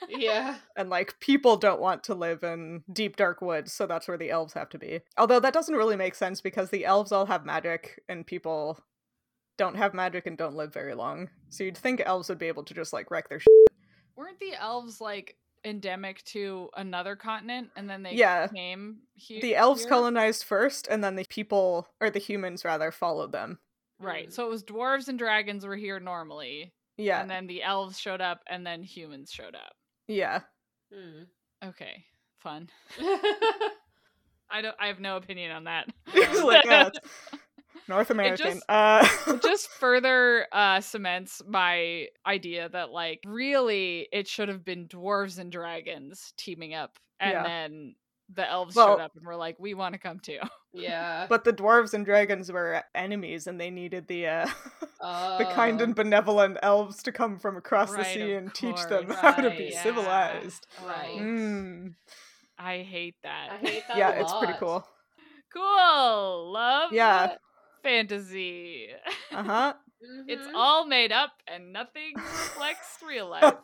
yeah. And like people don't want to live in deep dark woods, so that's where the elves have to be. Although that doesn't really make sense because the elves all have magic and people don't have magic and don't live very long. So you'd think elves would be able to just like wreck their shit. weren't the elves like endemic to another continent and then they Yeah. came here The elves here? colonized first and then the people or the humans rather followed them. Right Mm. so it was dwarves and dragons were here normally Yeah. and then the elves showed up and then humans showed up yeah. Mm. okay fun i don't i have no opinion on that like, yeah, North American. just- uh it just further uh cements my idea that like really it should have been dwarves and dragons teaming up and Yeah. then the elves Well- showed up and were like we want to come too yeah. but the dwarves and dragons were enemies and they needed the uh the kind Oh. and benevolent elves to come from across the sea of and teach them course, how to be yeah. civilized. Right. Mm. i hate that I hate that. Yeah, a it's pretty cool. cool love Yeah. fantasy Uh-huh. it's Mhm. all made up and nothing reflects real life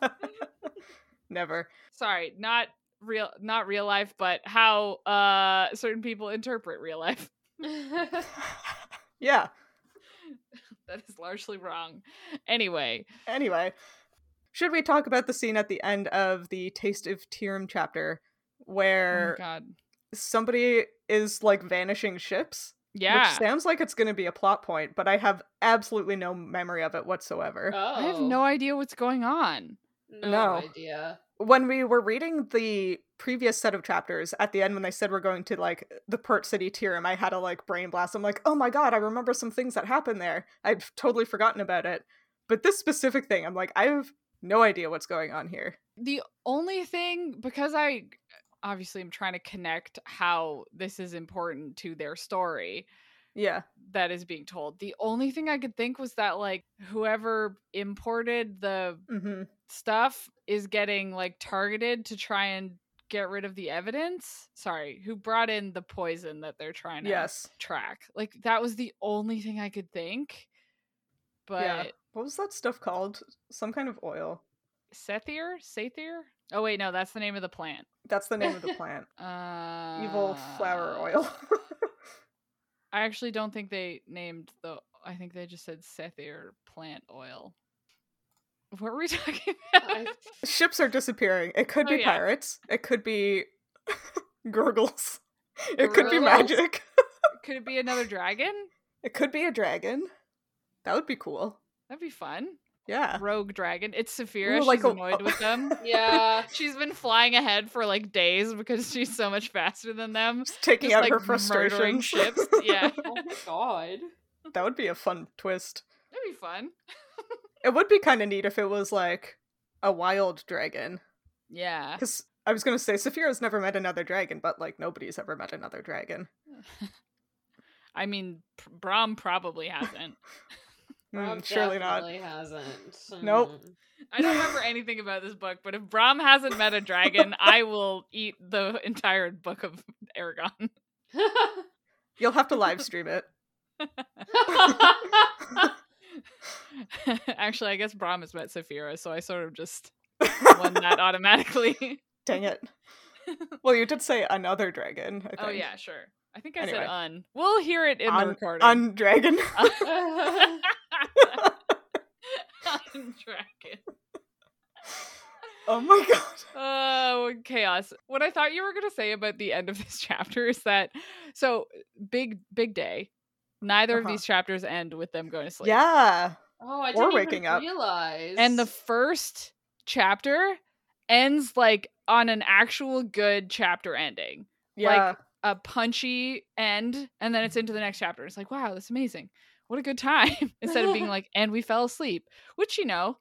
Never. sorry not real not real life but how uh certain people interpret real life yeah. that is largely wrong anyway Anyway, should we talk about the scene at the end of the Taste of Teirm chapter oh where god somebody is like vanishing ships? yeah Which sounds like it's going to be a plot point, but I have absolutely no memory of it whatsoever. oh. i have no idea what's going on no, No. idea. When we were reading the previous set of chapters at the end when they said we're going to like the port city Teirm, i had a like brain blast. I'm like oh my god i remember some things that happened there. I've totally forgotten about it. But this specific thing i'm like i have no idea what's going on here. The only thing because i obviously am trying to connect how this is important to their story yeah. that is being told. The only thing i could think was that like whoever imported the hmm stuff is getting like targeted to try and get rid of the evidence. Sorry who brought in the poison that they're trying to yes. track. Like that was the only thing i could think but yeah what was that stuff called? Some kind of oil. Sethier? Sathir? Oh wait, no, that's the name of the plant. that's the name of the plant. Uh, evil flower oil I actually don't think they named the. I think they just said Sethir plant oil. What were we talking about? Ships are disappearing it could Oh, be yeah. pirates it could be gurgles it could be magic Could it be another dragon? it could be a dragon That would be cool. That'd be fun. Yeah. Rogue dragon. It's Saphira. Ooh, like she's a- annoyed with them. Yeah. She's been flying ahead for like days because she's so much faster than them. Just taking Just out like her murdering frustrations. ships. Yeah, Oh my god. that would be a fun twist. that'd be fun. It would be kind of neat if it was like a wild dragon. Yeah. Because I was going to say, Saphira's never met another dragon, but like nobody's ever met another dragon. I mean, P- Brom probably hasn't. Hmm, Rob surely not. hasn't. Nope. I don't remember anything about this book, but if Brom hasn't met a dragon, I will eat the entire book of Eragon. You'll have to live stream it. Actually, I guess Brom has met Saphira, so I sort of just won that automatically. Dang it. Well, you did say another dragon. I think. oh yeah, sure. I think I Anyway. said un. We'll hear it in the recording. Un dragon. Un dragon. oh my god. Oh, chaos. What I thought you were going to say about the end of this chapter is that so big big day. Neither of Uh-huh. these chapters end with them going to sleep. Yeah. oh, I Or didn't waking even up. realize. And the first chapter ends like on an actual good chapter ending. Yeah. A punchy end and then it's mm-hmm. into the next chapter. It's like, wow, that's amazing. What a good time. Instead of being like, and we fell asleep, which you know,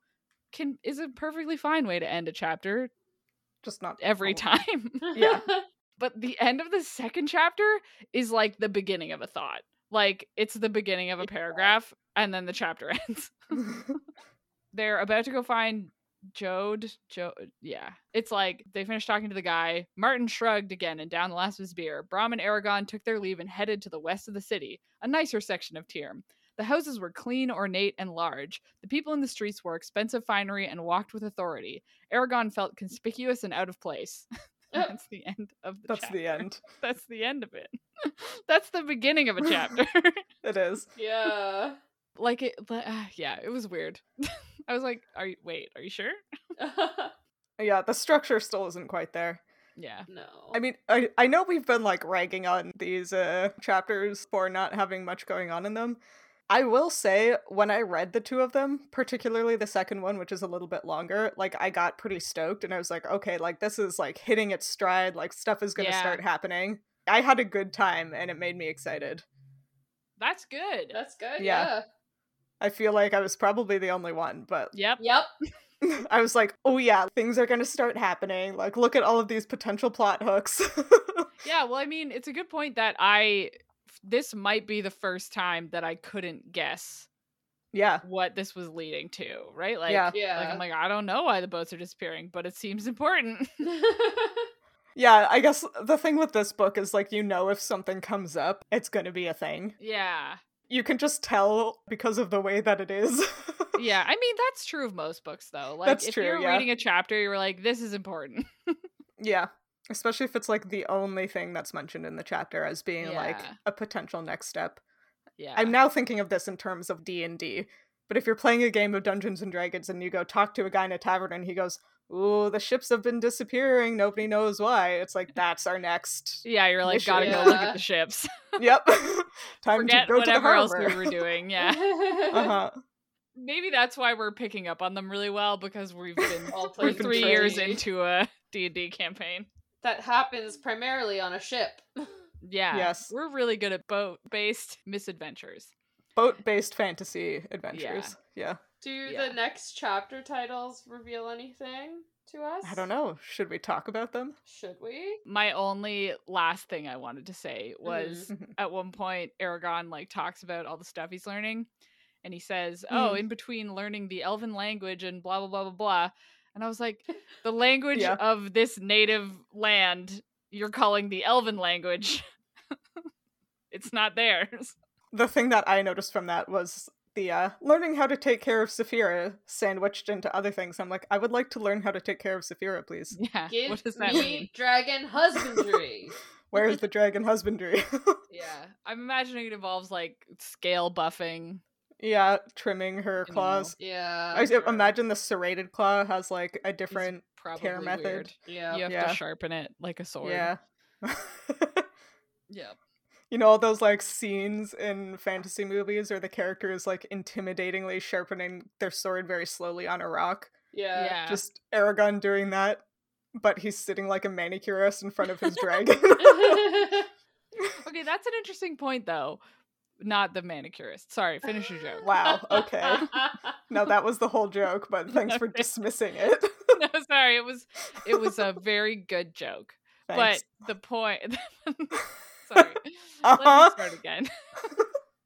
can is a perfectly fine way to end a chapter Just not every time. Yeah. but the end of the second chapter is like the beginning of a thought. Like it's the beginning of a paragraph and then the chapter ends. They're about to go find Jeod. Joe yeah. It's like they finished talking to the guy. Martin shrugged again and down the last of his beer. Brom and Eragon took their leave and headed to the west of the city, a nicer section of Teirm. The houses were clean, ornate, and large. The people in the streets wore expensive finery and walked with authority. Eragon felt conspicuous and out of place. That's the end of the That's chapter. the end. That's the end of it. That's the beginning of a chapter. It is. yeah. like it, uh, yeah, it was weird. I was like, "Are you? Wait, are you sure?" Yeah, the structure still isn't quite there. Yeah, no. I mean, I, I know we've been like ragging on these uh, chapters for not having much going on in them. I will say, when I read the two of them, particularly the second one, which is a little bit longer, like I got pretty stoked and I was like, okay, like this is like hitting its stride, like stuff is gonna Yeah. start happening. I had a good time and it made me excited. that's good. That's good. Yeah. Yeah. I feel like I was probably the only one, but Yep. Yep. I was like, oh yeah, things are gonna start happening. Like, look at all of these potential plot hooks. Yeah. Well, I mean, it's a good point that I. This might be the first time that I couldn't guess yeah. what this was leading to, right? Like, Yeah. Yeah. like I'm like, I don't know why the boats are disappearing, but it seems important. Yeah, I guess the thing with this book is like you know if something comes up, it's going to be a thing. yeah. You can just tell because of the way that it is. Yeah. I mean, that's true of most books, though. Like, That's if true, you're yeah. reading a chapter, you're like, this is important. yeah. Especially if it's like the only thing that's mentioned in the chapter as being like a potential next step. Yeah. I'm now thinking of this in terms of D&D. But if you're playing a game of Dungeons and Dragons and you go talk to a guy in a tavern and he goes, "Ooh, the ships have been disappearing. Nobody knows why." It's like that's our next. Yeah, you're like, Mission. gotta go look at the ships. yep. Time Forget to go to the whatever else we were doing. Yeah. uh-huh. Maybe that's why we're picking up on them really well because we've been All we're We've been three years into a D&D campaign. that happens primarily on a ship. Yeah. Yes. We're really good at boat-based misadventures. boat-based fantasy adventures. Yeah. Do Yeah. the next chapter titles reveal anything to us? I don't know. Should we talk about them? Should we? My only last thing I wanted to say was Mhm. at one point Eragon like talks about all the stuff he's learning and he says, "Oh, Mhm. in between learning the elven language and blah blah blah blah blah." And I was like, "The language Yeah. of this native land you're calling the elven language. it's not theirs." The thing that I noticed from that was the uh, learning how to take care of Saphira sandwiched into other things. I'm like, I would like to learn how to take care of Saphira, please. Yeah. Give what does that me mean? dragon husbandry. Where is the dragon husbandry? Yeah. I'm imagining it involves like scale buffing. yeah, trimming her You know. claws. yeah. I sure. imagine the serrated claw has like a different. Probably Care method. weird. Yeah. You have Yeah. to sharpen it like a sword. Yeah. Yep. You know all those like scenes in fantasy movies where the character is like intimidatingly sharpening their sword very slowly on a rock. Yeah. Yeah. Just Eragon doing that, but he's sitting like a manicurist in front of his dragon. Okay, that's an interesting point though. Not the manicurist. Sorry, finish your joke. wow. Okay. No, that was the whole joke, but thanks for dismissing it. no, sorry. It was it was a very good joke. Thanks. But the point Sorry. Uh-huh. Let me start again.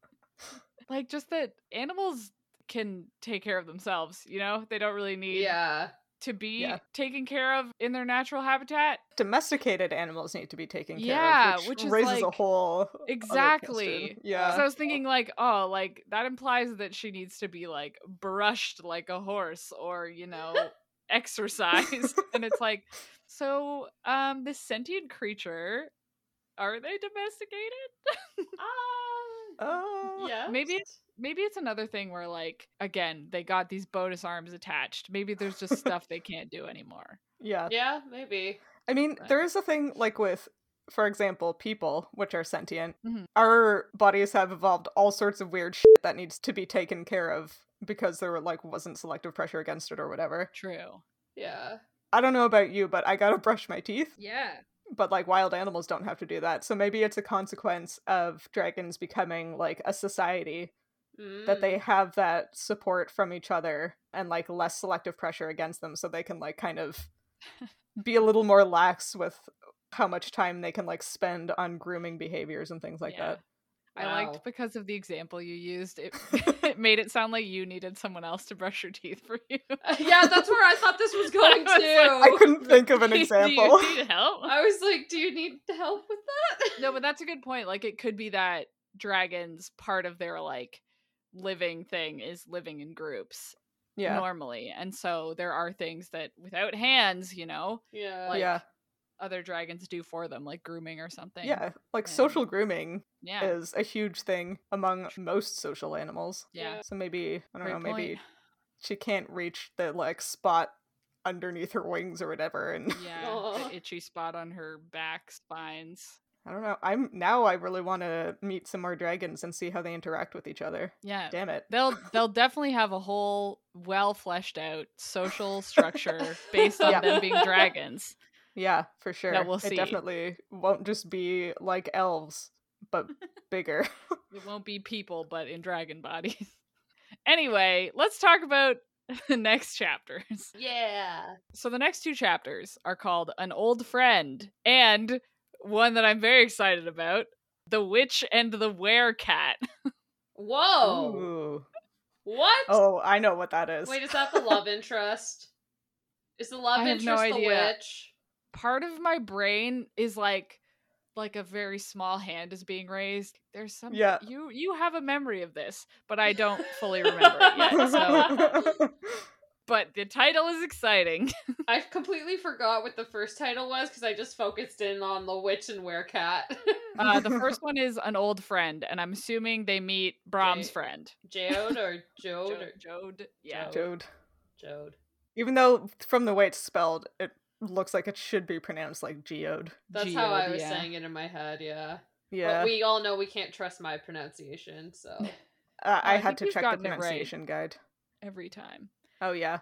like just that animals can take care of themselves, you know? They don't really need yeah. to be Yeah. taken care of in their natural habitat. Domesticated animals need to be taken care Yeah, of, which, which is raises a whole Exactly. Yeah. So I was thinking like, oh, like that implies that she needs to be like brushed like a horse or, you know, exercised. and it's like, so um this sentient creature, are they domesticated? Um, Uh, yeah. Maybe it's maybe it's another thing where like again, they got these bonus arms attached. Maybe there's just stuff they can't do anymore. yeah. Yeah, maybe. I mean, Right. there is a thing like with, for example, people, which are sentient. Mhm. Our bodies have evolved all sorts of weird shit that needs to be taken care of because there like wasn't selective pressure against it or whatever. True. Yeah. I don't know about you, but I gotta brush my teeth. Yeah. But like wild animals don't have to do that, so maybe it's a consequence of dragons becoming like a society that Mm. they have that support from each other and like less selective pressure against them so they can like kind of be a little more lax with how much time they can like spend on grooming behaviors and things like Yeah. I Wow. liked because of the example you used. It it made it sound like you needed someone else to brush your teeth for you. Uh, yeah, that's where I thought this was going was like, to. that. I couldn't think of an example. Do you example. need help? I was like, do you need help with that? No, but that's a good point. Like it could be that dragons part of their like living thing is living in groups yeah. normally. And so there are things that without hands, you know, Yeah. like yeah. other dragons do for them, like grooming or something. Yeah. Like and- social grooming Yeah. is a huge thing among most social animals. yeah. So maybe I don't Great know, maybe point. she can't reach the like spot underneath her wings or whatever and Yeah. The itchy spot on her back spines. I don't know. I'm now I really want to meet some more dragons and see how they interact with each other. Yeah. Damn it. They'll they'll definitely have a whole well fleshed out social structure based on Yeah. them being dragons. Yeah, for sure. we'll it see. definitely won't just be like elves, but bigger. It won't be people, but in dragon bodies. anyway, let's talk about the next chapters. Yeah. So the next two chapters are called An Old Friend and one that I'm very excited about, The Witch and the Werecat. Whoa. Ooh. What? Oh, I know what that is. Wait, is that the love interest? Is the love I interest no the witch? Part of my brain is like like a very small hand is being raised. There's some Yeah. you you have a memory of this, but I don't fully remember it yet. So but the title is exciting. I completely forgot what the first title was because I just focused in on the witch and werecat. Uh, the first one is an old friend, and I'm assuming they meet Brom's Jay- friend. Jeod or Jeod or Jeod. Yeah. Jeod. Jeod. Jeod. Even though from the way it's spelled, it looks like it should be pronounced like geode. That's how I Geode, was yeah. saying it in my head, yeah. Yeah. But we all know we can't trust my pronunciation, so uh, I I had to check the gotten it right. pronunciation guide. Every time. Oh yeah.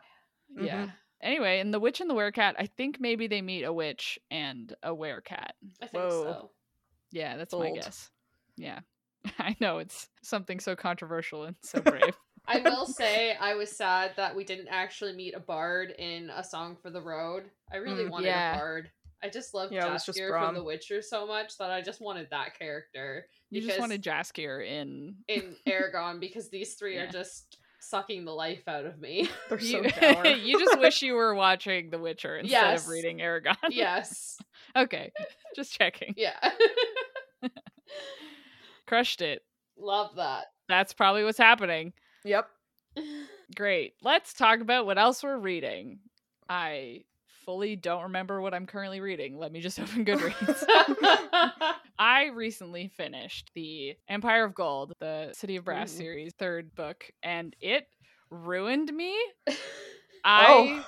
Yeah. Mhm. Anyway, in The Witch and the Werecat, I think maybe they meet a witch and a werecat. I think Whoa. so. Yeah, that's my guess. Yeah. I know it's something so controversial and so brave. I will say I was sad that we didn't actually meet a bard in A Song for the Road. I really Mm, wanted yeah. a bard. I just love Yeah, Jaskier from The Witcher so much that I just wanted that character You just wanted Jaskier in in Eragon because these three Yeah. are just sucking the life out of me. They're so you just wish you were watching The Witcher instead Yes. of reading Eragon. yes. okay. Just checking. Yeah. Crushed it. love that. That's probably what's happening. Yep. Great. Let's talk about what else we're reading. I fully don't remember what I'm currently reading. Let me just open Goodreads. I recently finished the Empire of Gold, the City of Brass Ooh. series, third book, and it ruined me. Oh. I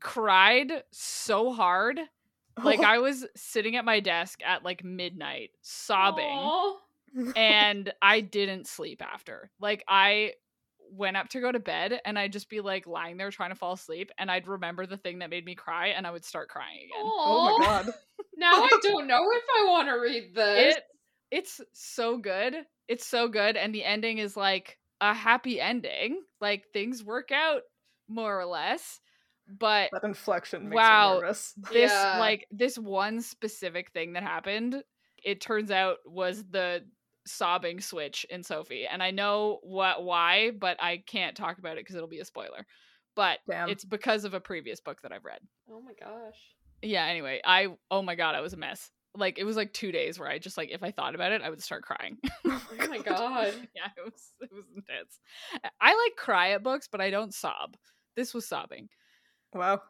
cried so hard Like I was sitting at my desk at like midnight sobbing Aw. and I didn't sleep after. Like I went up to go to bed and I'd just be like lying there trying to fall asleep and I'd remember the thing that made me cry and I would start crying again. oh my god. Now I don't know if I want to read this. It it's so good. It's so good and the ending is like a happy ending. Like things work out more or less. But That inflection makes Wow. me nervous. this Yeah. like this one specific thing that happened it turns out was the sobbing switch in sophie and i know what why but i can't talk about it because it'll be a spoiler but Damn. it's because of a previous book that i've read oh my gosh. yeah anyway i oh my god i was a mess like it was like two days where i just like if i thought about it i would start crying Oh my god. yeah it was it was intense i like cry at books but i don't sob this was sobbing Wow.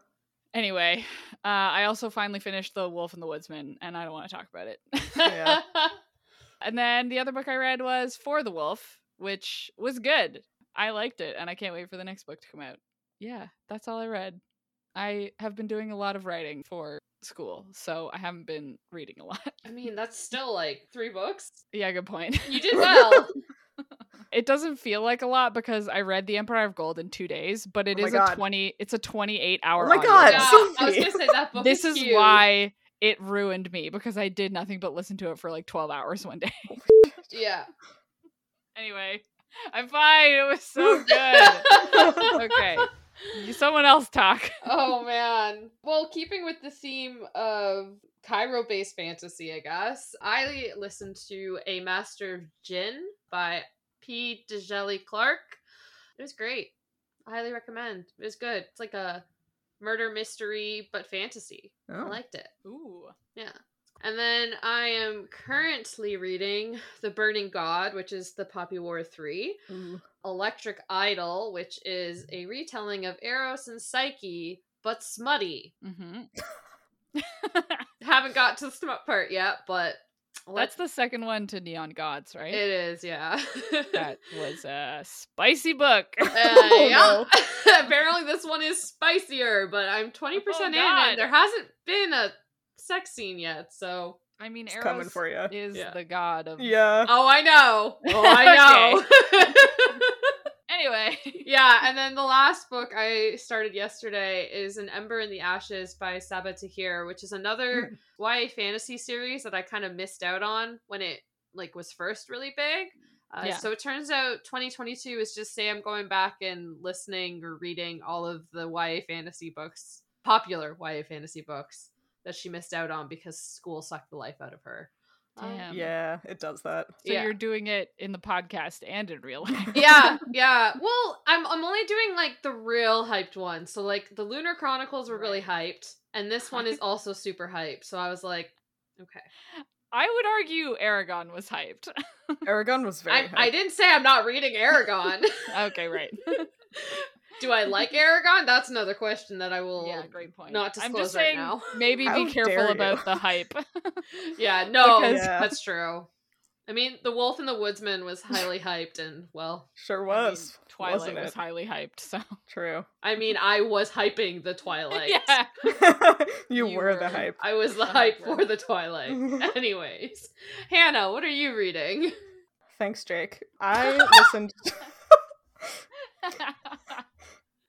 Anyway, uh, I also finally finished The Wolf and the Woodsman, and I don't want to talk about it. Yeah. And then the other book I read was For the Wolf, which was good. I liked it, and I can't wait for the next book to come out. Yeah, that's all I read. I have been doing a lot of writing for school, so I haven't been reading a lot. I mean, that's still like three books. yeah, good point. You did well. it doesn't feel like a lot because I read The Empire of Gold in two days, but it Oh is a God. twenty. It's a twenty-eight hour. Oh my. God, yeah, I was gonna say that book. this is huge. why it ruined me because I did nothing but listen to it for like 12 hours one day. Yeah. anyway, I'm fine. It was so good. okay. You- Someone else talk. oh man. Well, keeping with the theme of Cairo-based fantasy, I guess I listened to A Master of Djinn by P. Djeli Clark. It was great. I highly recommend. It was good. It's like a murder mystery but fantasy. I Oh. liked it. Ooh. Yeah. And then I am currently reading The Burning God, which is the Poppy War 3. Ooh. Electric Idol, which is a retelling of Eros and Psyche, but smutty. Mm-hmm. Haven't got to the smut part yet, but That's the second one to Neon Gods, right? it is, yeah. that was a spicy book. Uh, Oh, yeah. Apparently, this one is spicier, but I'm 20% in, God. and there hasn't been a sex scene yet, so. I mean, It's Eros coming for you. is Yeah. the god of. Yeah. Oh, I know. Oh, I know. Anyway. yeah, and then the last book I started yesterday is An Ember in the Ashes by Sabaa Tahir, which is another YA fantasy series that I kind of missed out on when it like was first really big. Uh, Yeah. So it turns out 2022 is just Sam going back and listening or reading all of the YA fantasy books, popular YA fantasy books that she missed out on because school sucked the life out of her. Damn. Yeah, it does that. So Yeah. you're doing it in the podcast and in real life. yeah, yeah. Well, I'm I'm only doing like the real hyped ones. So like the Lunar Chronicles were really hyped, and this one is also super hyped. So I was like, okay. I would argue Eragon was hyped. Eragon was very. I, I didn't say I'm not reading Eragon. okay, right. Do I like Eragon? That's another question that I will. yeah, great point. not I'm disclose just right saying, now. maybe How be careful about the hype. Yeah, no, Because- Yeah. that's true. I mean, The Wolf and the Woodsman was highly hyped, and well, Sure I mean, was. Twilight wasn't was it? highly hyped, so True. I mean, I was hyping the Twilight. yeah. you, You were, the hype. I was the The hype hype for the Twilight. Anyways, Hannah, what are you reading? Thanks, Jake. I listened.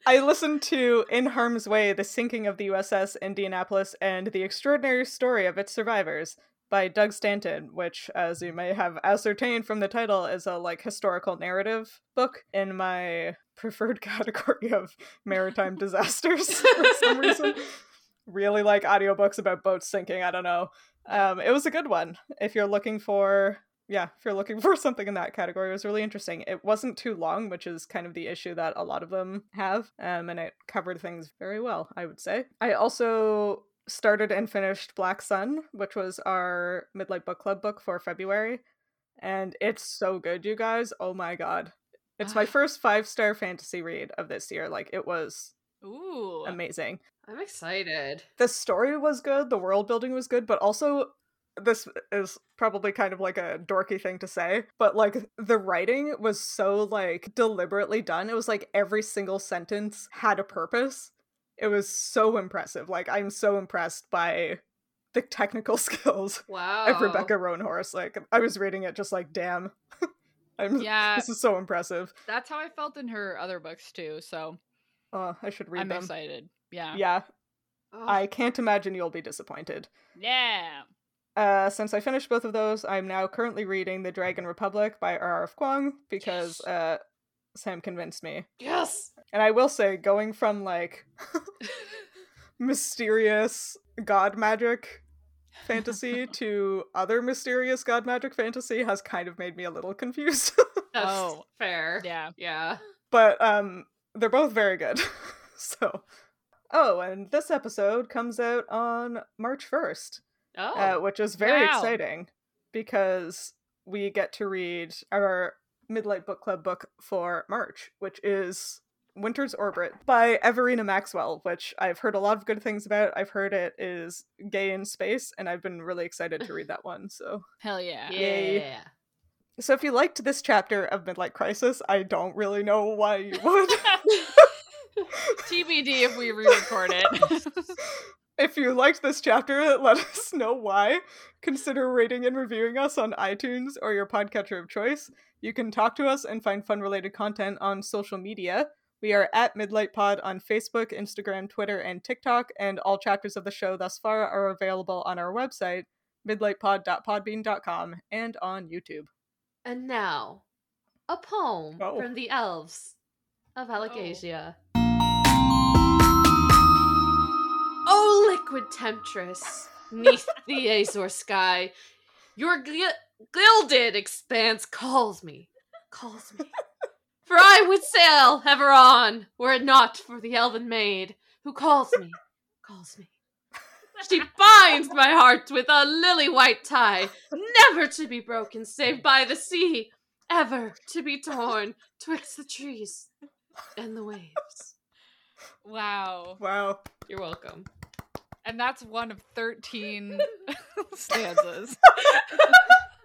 I listened to In Harm's Way: The Sinking of the USS Indianapolis and the Extraordinary Story of Its Survivors by Doug Stanton, which, as you may have ascertained from the title, is a like historical narrative book in my preferred category of maritime disasters for some reason. Really like audiobooks about boats sinking, I don't know. Um, it was a good one. If you're looking for yeah, if you're looking for something in that category, it was really interesting. It wasn't too long, which is kind of the issue that a lot of them have, um, and it covered things very well, I would say. I also started and finished Black Sun, which was our Midlight Book Club book for February, and it's so good, you guys. Oh my god. It's my first five star fantasy read of this year. Like, it was Ooh. amazing I'm excited. the story was good, the world building was good, but also this is probably kind of like a dorky thing to say, but like the writing was so like deliberately done. It was like every single sentence had a purpose. It was so impressive. Like I'm so impressed by the technical skills Wow. of Rebecca Roanhorse. Like I was reading it just like, damn. I'm Yeah. this is so impressive. That's how I felt in her other books too. So Oh, I should read I'm them. excited. Yeah. Yeah, Oh, I can't imagine you'll be disappointed. Yeah. Uh, since I finished both of those, I'm now currently reading The Dragon Republic by R.R.F. Kuang because Yes. uh, Sam convinced me. yes. And I will say, going from like mysterious god magic fantasy to other mysterious god magic fantasy has kind of made me a little confused. Oh. fair. Yeah. Yeah. but um, they're both very good. so, oh, and this episode comes out on March 1st. Oh. uh, which is very Wow. exciting because we get to read our Midlight Book Club book for March, which is Winter's Orbit by Everina Maxwell, which I've heard a lot of good things about. I've heard it is gay in space, and I've been really excited to read that one. So, Hell yeah. Yay. yeah. so if you liked this chapter of Midlight Crisis, I don't really know why you would. TBD if we re-record it. if you liked this chapter, let us know why. Consider rating and reviewing us on iTunes or your podcatcher of choice. You can talk to us and find fun related content on social media. We are at Midlight Pod on Facebook, Instagram, Twitter, and TikTok, and all chapters of the show thus far are available on our website, midlightpod.podbean.com, and on YouTube. And now, a poem Oh. from the elves of Alagaësia. Oh, liquid temptress, neath the azure sky, your gil- gilded expanse calls me, calls me. For I would sail ever on, were it not for the elven maid who calls me, calls me. She binds my heart with a lily white tie, never to be broken save by the sea, ever to be torn twixt the trees and the waves. wow. Wow. You're welcome. And that's one of 13 stanzas.